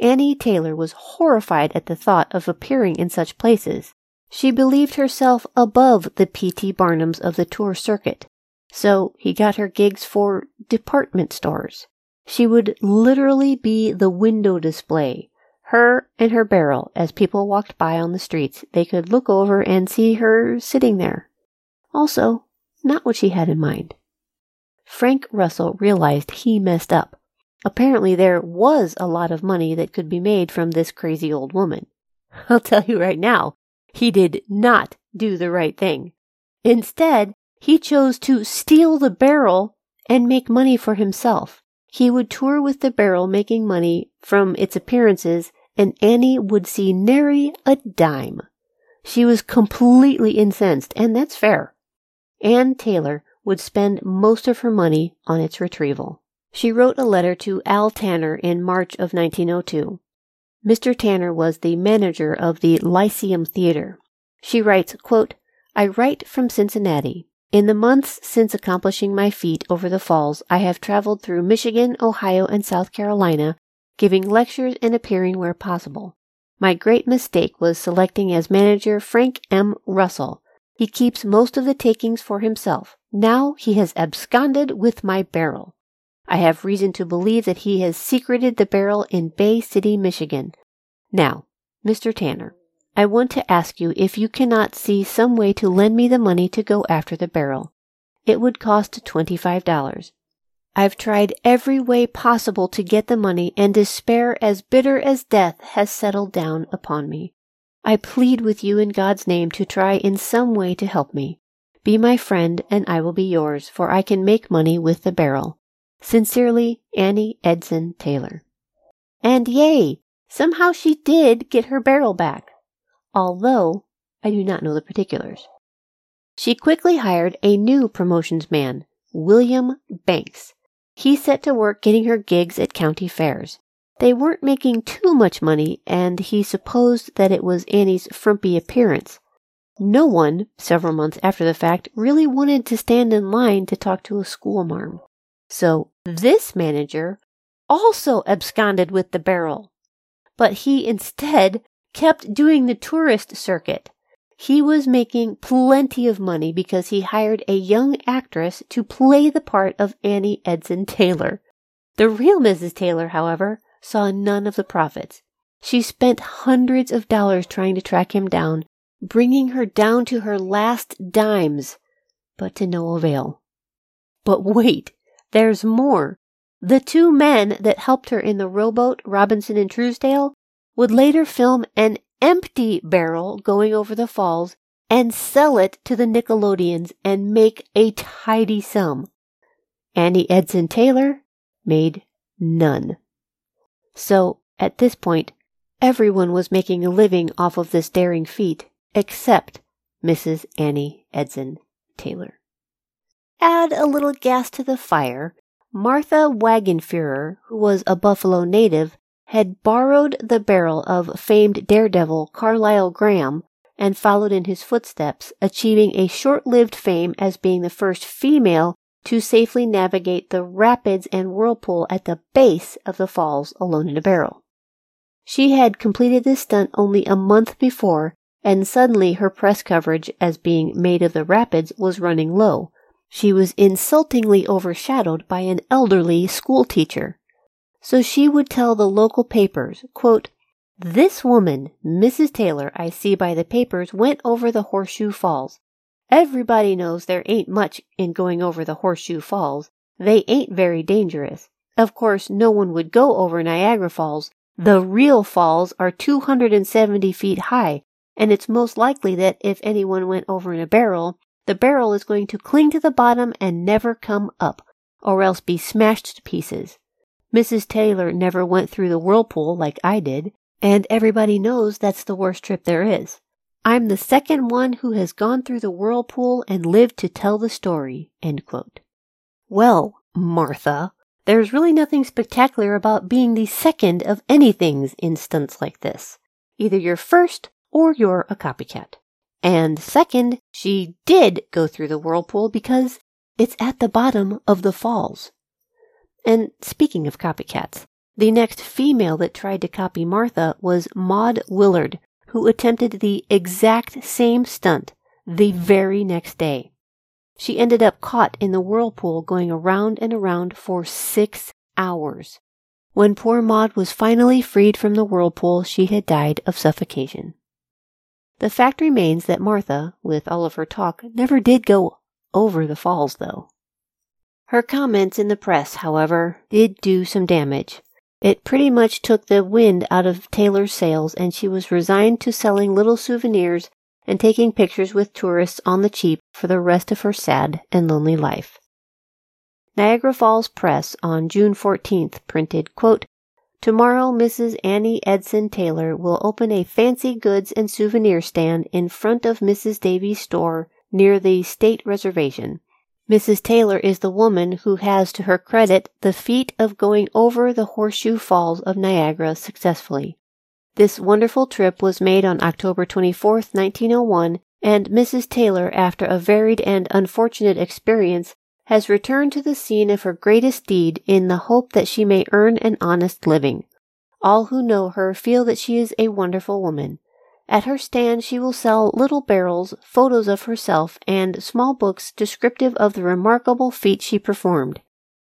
Annie Taylor was horrified at the thought of appearing in such places. She believed herself above the P.T. Barnums of the tour circuit. So he got her gigs for department stores. She would literally be the window display, her and her barrel. As people walked by on the streets, they could look over and see her sitting there. Also, not what she had in mind. Frank Russell realized he messed up. Apparently, there was a lot of money that could be made from this crazy old woman. I'll tell you right now, he did not do the right thing. Instead, he chose to steal the barrel and make money for himself. He would tour with the barrel making money from its appearances, and Annie would see nary a dime. She was completely incensed, and that's fair. Ann Taylor would spend most of her money on its retrieval. She wrote a letter to Al Tanner in March of 1902. Mr. Tanner was the manager of the Lyceum Theater. She writes, quote, I write from Cincinnati. In the months since accomplishing my feat over the falls, I have traveled through Michigan, Ohio, and South Carolina, giving lectures and appearing where possible. My great mistake was selecting as manager Frank M. Russell. He keeps most of the takings for himself. Now he has absconded with my barrel. I have reason to believe that he has secreted the barrel in Bay City, Michigan. Now, Mr. Tanner, I want to ask you if you cannot see some way to lend me the money to go after the barrel. It would cost $25. I've tried every way possible to get the money, and despair as bitter as death has settled down upon me. I plead with you in God's name to try in some way to help me. Be my friend, and I will be yours, for I can make money with the barrel. Sincerely, Annie Edson Taylor. And yay! Somehow she did get her barrel back, although I do not know the particulars. She quickly hired a new promotions man, William Banks. He set to work getting her gigs at county fairs. They weren't making too much money, and he supposed that it was Annie's frumpy appearance. No one, several months after the fact, really wanted to stand in line to talk to a schoolmarm. So this manager also absconded with the barrel. But he instead kept doing the tourist circuit. He was making plenty of money because he hired a young actress to play the part of Annie Edson Taylor. The real Mrs. Taylor, however, saw none of the profits. She spent hundreds of dollars trying to track him down, bringing her down to her last dimes, but to no avail. But wait, there's more. The two men that helped her in the rowboat, Robinson and Truesdale, would later film an empty barrel going over the falls and sell it to the Nickelodeons and make a tidy sum. Annie Edson Taylor made none. So, at this point, everyone was making a living off of this daring feat, except Mrs. Annie Edson Taylor add a little gas to the fire, Martha Wagenfuhrer, who was a Buffalo native, had borrowed the barrel of famed daredevil Carlisle Graham and followed in his footsteps, achieving a short-lived fame as being the first female to safely navigate the rapids and whirlpool at the base of the falls alone in a barrel. She had completed this stunt only a month before, and suddenly her press coverage as being made of the rapids was running low, she was insultingly overshadowed by an elderly schoolteacher. So she would tell the local papers, quote, This woman, Mrs. Taylor, I see by the papers, went over the Horseshoe Falls. Everybody knows there ain't much in going over the Horseshoe Falls. They ain't very dangerous. Of course, no one would go over Niagara Falls. The real falls are 270 feet high, and it's most likely that if anyone went over in a barrel, the barrel is going to cling to the bottom and never come up, or else be smashed to pieces. Mrs. Taylor never went through the whirlpool like I did, and everybody knows that's the worst trip there is. I'm the second one who has gone through the whirlpool and lived to tell the story. Well, Martha, there's really nothing spectacular about being the second of anything's in stunts like this. Either you're first or you're a copycat. And second, she did go through the whirlpool because it's at the bottom of the falls. And speaking of copycats, the next female that tried to copy Martha was Maud Willard, who attempted the exact same stunt the very next day. She ended up caught in the whirlpool going around and around for six hours. When poor Maud was finally freed from the whirlpool, she had died of suffocation. The fact remains that Martha, with all of her talk, never did go over the falls, though. Her comments in the press, however, did do some damage. It pretty much took the wind out of Taylor's sails, and she was resigned to selling little souvenirs and taking pictures with tourists on the cheap for the rest of her sad and lonely life. Niagara Falls Press on June 14th printed, quote, Tomorrow, Mrs. Annie Edson Taylor will open a fancy goods and souvenir stand in front of Mrs. Davies' store near the State Reservation. Mrs. Taylor is the woman who has to her credit the feat of going over the Horseshoe Falls of Niagara successfully. This wonderful trip was made on October 24, 1901, and Mrs. Taylor, after a varied and unfortunate experience, has returned to the scene of her greatest deed in the hope that she may earn an honest living. All who know her feel that she is a wonderful woman. At her stand, she will sell little barrels, photos of herself, and small books descriptive of the remarkable feat she performed.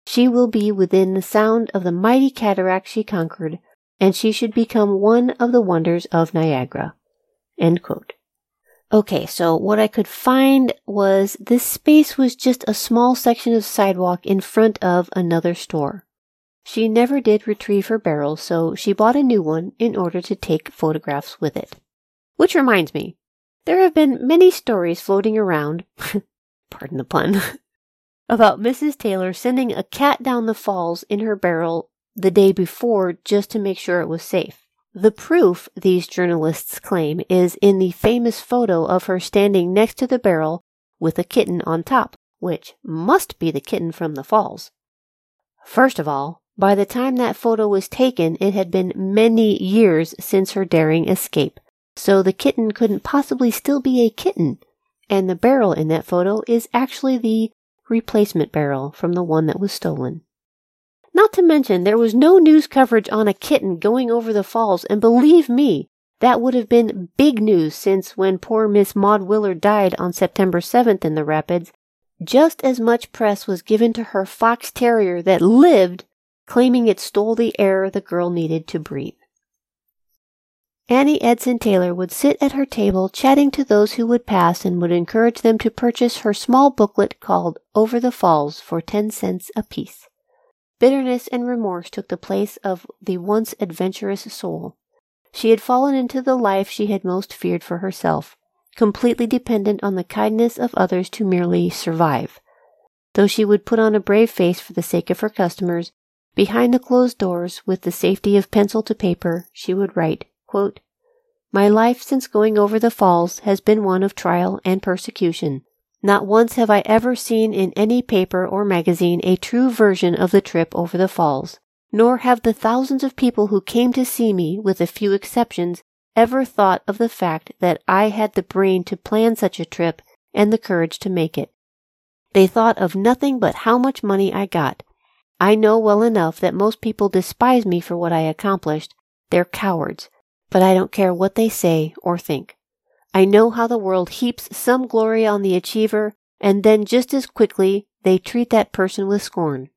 She will be within the sound of the mighty cataract she conquered, and she should become one of the wonders of Niagara. Okay, so what I could find was this space was just a small section of sidewalk in front of another store. She never did retrieve her barrel, so she bought a new one in order to take photographs with it. Which reminds me, there have been many stories floating around, pardon the pun, about Mrs. Taylor sending a cat down the falls in her barrel the day before just to make sure it was safe. The proof, these journalists claim, is in the famous photo of her standing next to the barrel with a kitten on top, which must be the kitten from the falls. First of all, by the time that photo was taken, it had been many years since her daring escape, so the kitten couldn't possibly still be a kitten, and the barrel in that photo is actually the replacement barrel from the one that was stolen. Not to mention, there was no news coverage on a kitten going over the falls, and believe me, that would have been big news since when poor Miss Maud Willard died on September 7th in the Rapids, just as much press was given to her fox terrier that lived, claiming it stole the air the girl needed to breathe. Annie Edson Taylor would sit at her table chatting to those who would pass and would encourage them to purchase her small booklet called Over the Falls for 10 cents apiece. Bitterness and remorse took the place of the once adventurous soul. She had fallen into the life she had most feared for herself, completely dependent on the kindness of others to merely survive. Though she would put on a brave face for the sake of her customers, behind the closed doors, with the safety of pencil to paper, she would write, quote, My life since going over the falls has been one of trial and persecution. Not once have I ever seen in any paper or magazine a true version of the trip over the falls, nor have the thousands of people who came to see me, with a few exceptions, ever thought of the fact that I had the brain to plan such a trip and the courage to make it. They thought of nothing but how much money I got. I know well enough that most people despise me for what I accomplished. They're cowards, but I don't care what they say or think. I know how the world heaps some glory on the achiever, and then just as quickly they treat that person with scorn.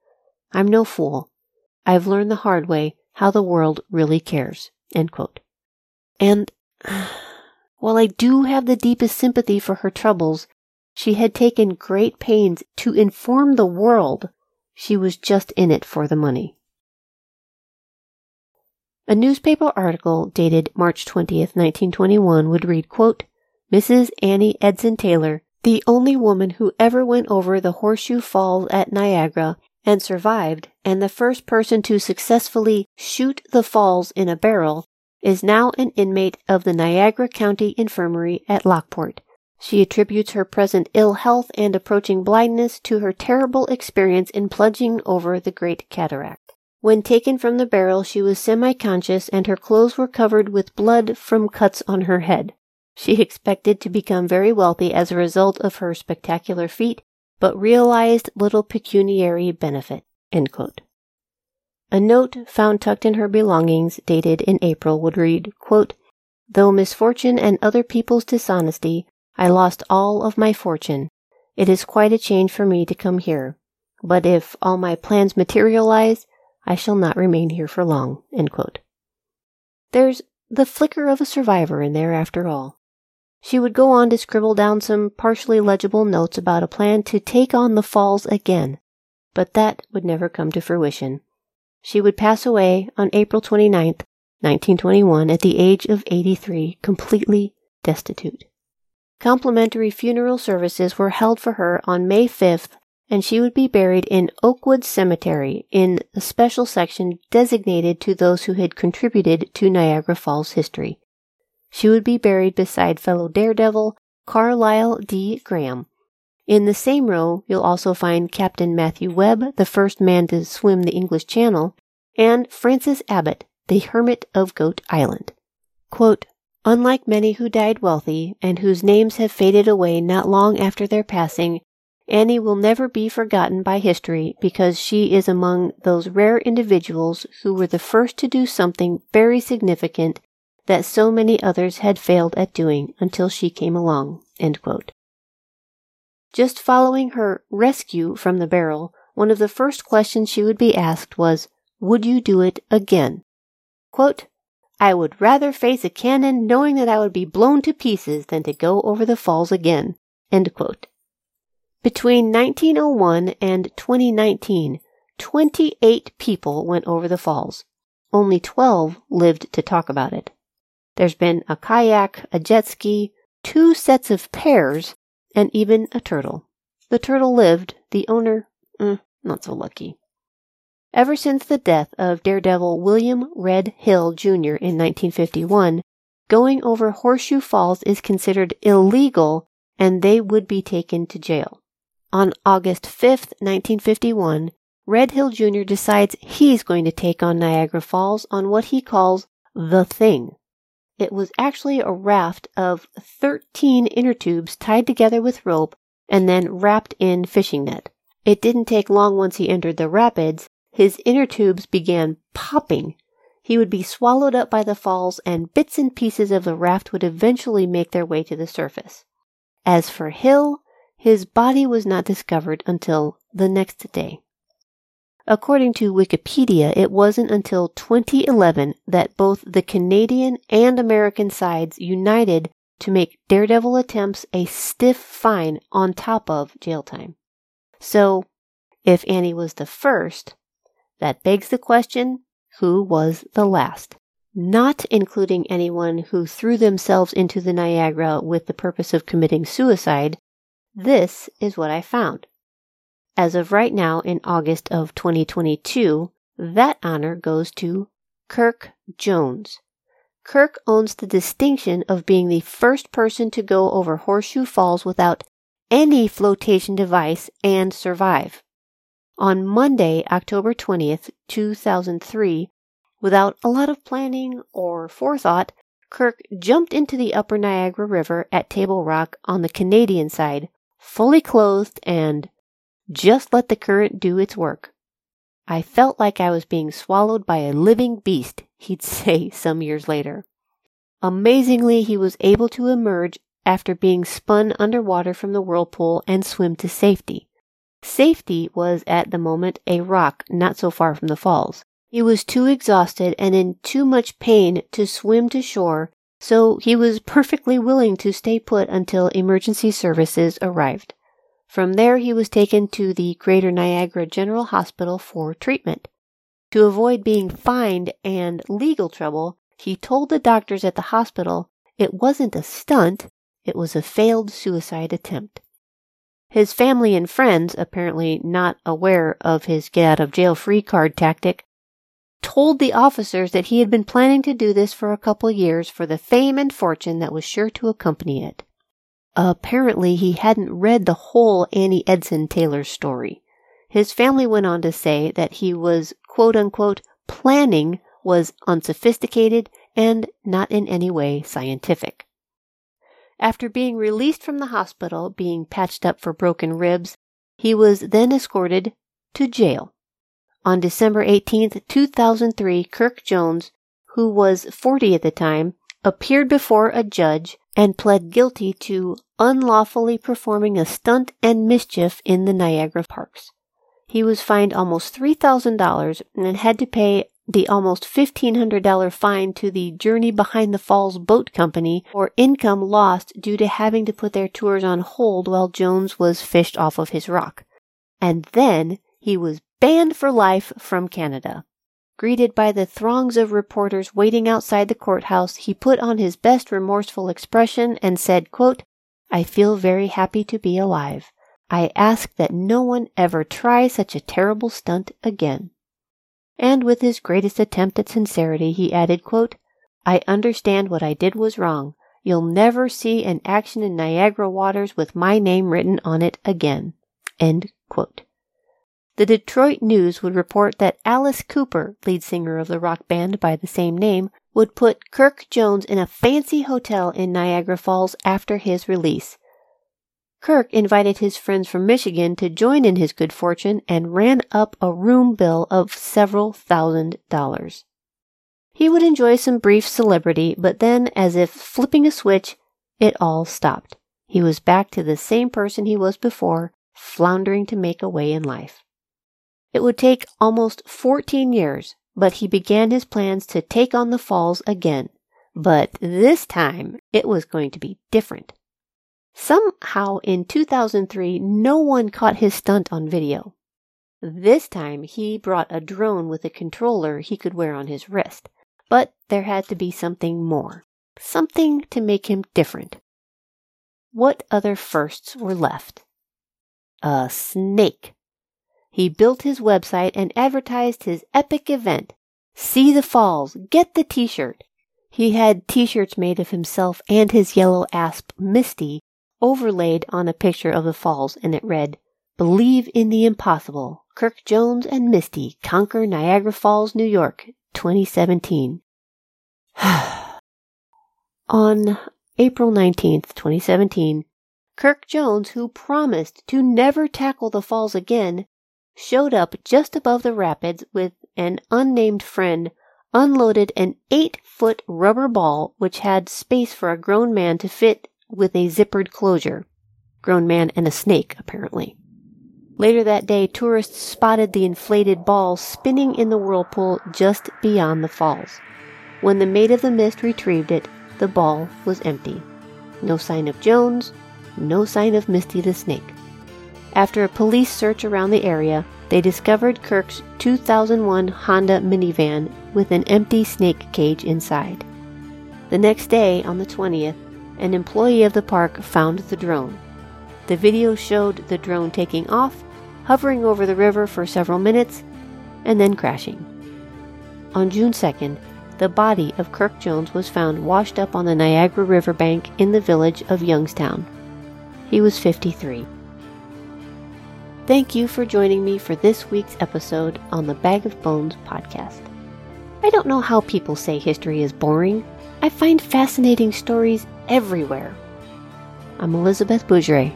I'm no fool. I've learned the hard way how the world really cares. And while I do have the deepest sympathy for her troubles, she had taken great pains to inform the world she was just in it for the money. A newspaper article dated March 20th, 1921 would read, quote, Mrs. Annie Edson Taylor the only woman who ever went over the Horseshoe Falls at Niagara and survived, and the first person to successfully shoot the falls in a barrel, is now an inmate of the Niagara County Infirmary at Lockport. She attributes her present ill health and approaching blindness to her terrible experience in plunging over the Great Cataract. When taken from the barrel, she was semi conscious and her clothes were covered with blood from cuts on her head. She expected to become very wealthy as a result of her spectacular feat, but realized little pecuniary benefit. A note found tucked in her belongings, dated in April, would read, quote, Though misfortune and other people's dishonesty, I lost all of my fortune. It is quite a change for me to come here. But if all my plans materialize, I shall not remain here for long. There's the flicker of a survivor in there after all. She would go on to scribble down some partially legible notes about a plan to take on the falls again, but that would never come to fruition. She would pass away on April 29th, 1921, at the age of 83, completely destitute. Complimentary funeral services were held for her on May 5th, and she would be buried in Oakwood Cemetery in a special section designated to those who had contributed to Niagara Falls history. She would be buried beside fellow daredevil Carlisle D. Graham. In the same row, you'll also find Captain Matthew Webb, the first man to swim the English Channel, and Francis Abbott, the hermit of Goat Island. Quote, Unlike many who died wealthy and whose names have faded away not long after their passing, Annie will never be forgotten by history because she is among those rare individuals who were the first to do something very significant that so many others had failed at doing until she came along. Just following her rescue from the barrel, one of the first questions she would be asked was, Would you do it again? Quote, I would rather face a cannon knowing that I would be blown to pieces than to go over the falls again. Between 1901 and 2019, 28 people went over the falls. Only 12 lived to talk about it. There's been a kayak, a jet ski, two sets of pairs, and even a turtle. The turtle lived, the owner, eh, not so lucky. Ever since the death of daredevil William Red Hill Jr. in 1951, going over Horseshoe Falls is considered illegal and they would be taken to jail. On August 5, 1951, Red Hill Jr. decides he's going to take on Niagara Falls on what he calls the thing. It was actually a raft of 13 inner tubes tied together with rope and then wrapped in fishing net. It didn't take long once he entered the rapids his inner tubes began popping. He would be swallowed up by the falls, and bits and pieces of the raft would eventually make their way to the surface. As for Hill, his body was not discovered until the next day. According to Wikipedia, it wasn't until 2011 that both the Canadian and American sides united to make daredevil attempts a stiff fine on top of jail time. So, if Annie was the first, that begs the question who was the last? Not including anyone who threw themselves into the Niagara with the purpose of committing suicide, this is what I found. As of right now, in August of 2022, that honor goes to Kirk Jones. Kirk owns the distinction of being the first person to go over Horseshoe Falls without any flotation device and survive. On Monday, October 20th, 2003, without a lot of planning or forethought, Kirk jumped into the upper Niagara River at Table Rock on the Canadian side, fully clothed, and just let the current do its work. I felt like I was being swallowed by a living beast, he'd say some years later. Amazingly, he was able to emerge after being spun underwater from the whirlpool and swim to safety. Safety was at the moment a rock not so far from the falls. He was too exhausted and in too much pain to swim to shore, so he was perfectly willing to stay put until emergency services arrived. From there, he was taken to the Greater Niagara General Hospital for treatment. To avoid being fined and legal trouble, he told the doctors at the hospital it wasn't a stunt, it was a failed suicide attempt. His family and friends, apparently not aware of his get out of jail free card tactic, told the officers that he had been planning to do this for a couple years for the fame and fortune that was sure to accompany it. Apparently, he hadn't read the whole Annie Edson Taylor story. His family went on to say that he was quote unquote planning was unsophisticated and not in any way scientific. After being released from the hospital, being patched up for broken ribs, he was then escorted to jail. On December 18, 2003, Kirk Jones, who was 40 at the time, appeared before a judge and pled guilty to unlawfully performing a stunt and mischief in the Niagara parks. He was fined almost $3,000 and had to pay the almost $1,500 fine to the Journey Behind the Falls Boat Company for income lost due to having to put their tours on hold while Jones was fished off of his rock. And then he was banned for life from Canada. Greeted by the throngs of reporters waiting outside the courthouse, he put on his best remorseful expression and said, quote, I feel very happy to be alive. I ask that no one ever try such a terrible stunt again. And with his greatest attempt at sincerity, he added, quote, I understand what I did was wrong. You'll never see an action in Niagara waters with my name written on it again. End quote. The Detroit News would report that Alice Cooper, lead singer of the rock band by the same name, would put Kirk Jones in a fancy hotel in Niagara Falls after his release. Kirk invited his friends from Michigan to join in his good fortune and ran up a room bill of several thousand dollars. He would enjoy some brief celebrity, but then, as if flipping a switch, it all stopped. He was back to the same person he was before, floundering to make a way in life. It would take almost 14 years, but he began his plans to take on the falls again. But this time, it was going to be different. Somehow in 2003, no one caught his stunt on video. This time, he brought a drone with a controller he could wear on his wrist. But there had to be something more. Something to make him different. What other firsts were left? A snake. He built his website and advertised his epic event. See the falls, get the t-shirt. He had t-shirts made of himself and his yellow asp, Misty, overlaid on a picture of the falls, and it read, Believe in the impossible. Kirk Jones and Misty conquer Niagara Falls, New York, 2017. on April 19th, 2017, Kirk Jones, who promised to never tackle the falls again, showed up just above the rapids with an unnamed friend, unloaded an eight foot rubber ball which had space for a grown man to fit with a zippered closure. Grown man and a snake, apparently. Later that day, tourists spotted the inflated ball spinning in the whirlpool just beyond the falls. When the Maid of the Mist retrieved it, the ball was empty. No sign of Jones, no sign of Misty the Snake. After a police search around the area, they discovered Kirk's 2001 Honda minivan with an empty snake cage inside. The next day, on the 20th, an employee of the park found the drone. The video showed the drone taking off, hovering over the river for several minutes, and then crashing. On June 2nd, the body of Kirk Jones was found washed up on the Niagara River bank in the village of Youngstown. He was 53. Thank you for joining me for this week's episode on the Bag of Bones podcast. I don't know how people say history is boring. I find fascinating stories everywhere. I'm Elizabeth Bougeret.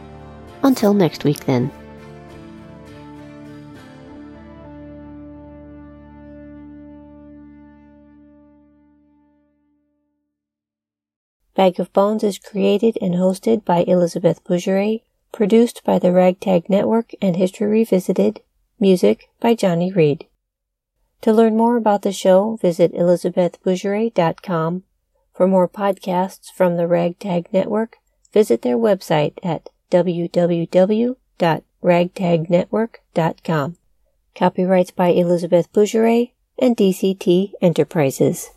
Until next week, then. Bag of Bones is created and hosted by Elizabeth Bougeret, produced by the Ragtag Network and History Revisited, music by Johnny Reed. To learn more about the show, visit elizabethbougeret.com for more podcasts from the Ragtag Network, visit their website at www.ragtagnetwork.com. Copyrights by Elizabeth Bougeret and DCT Enterprises.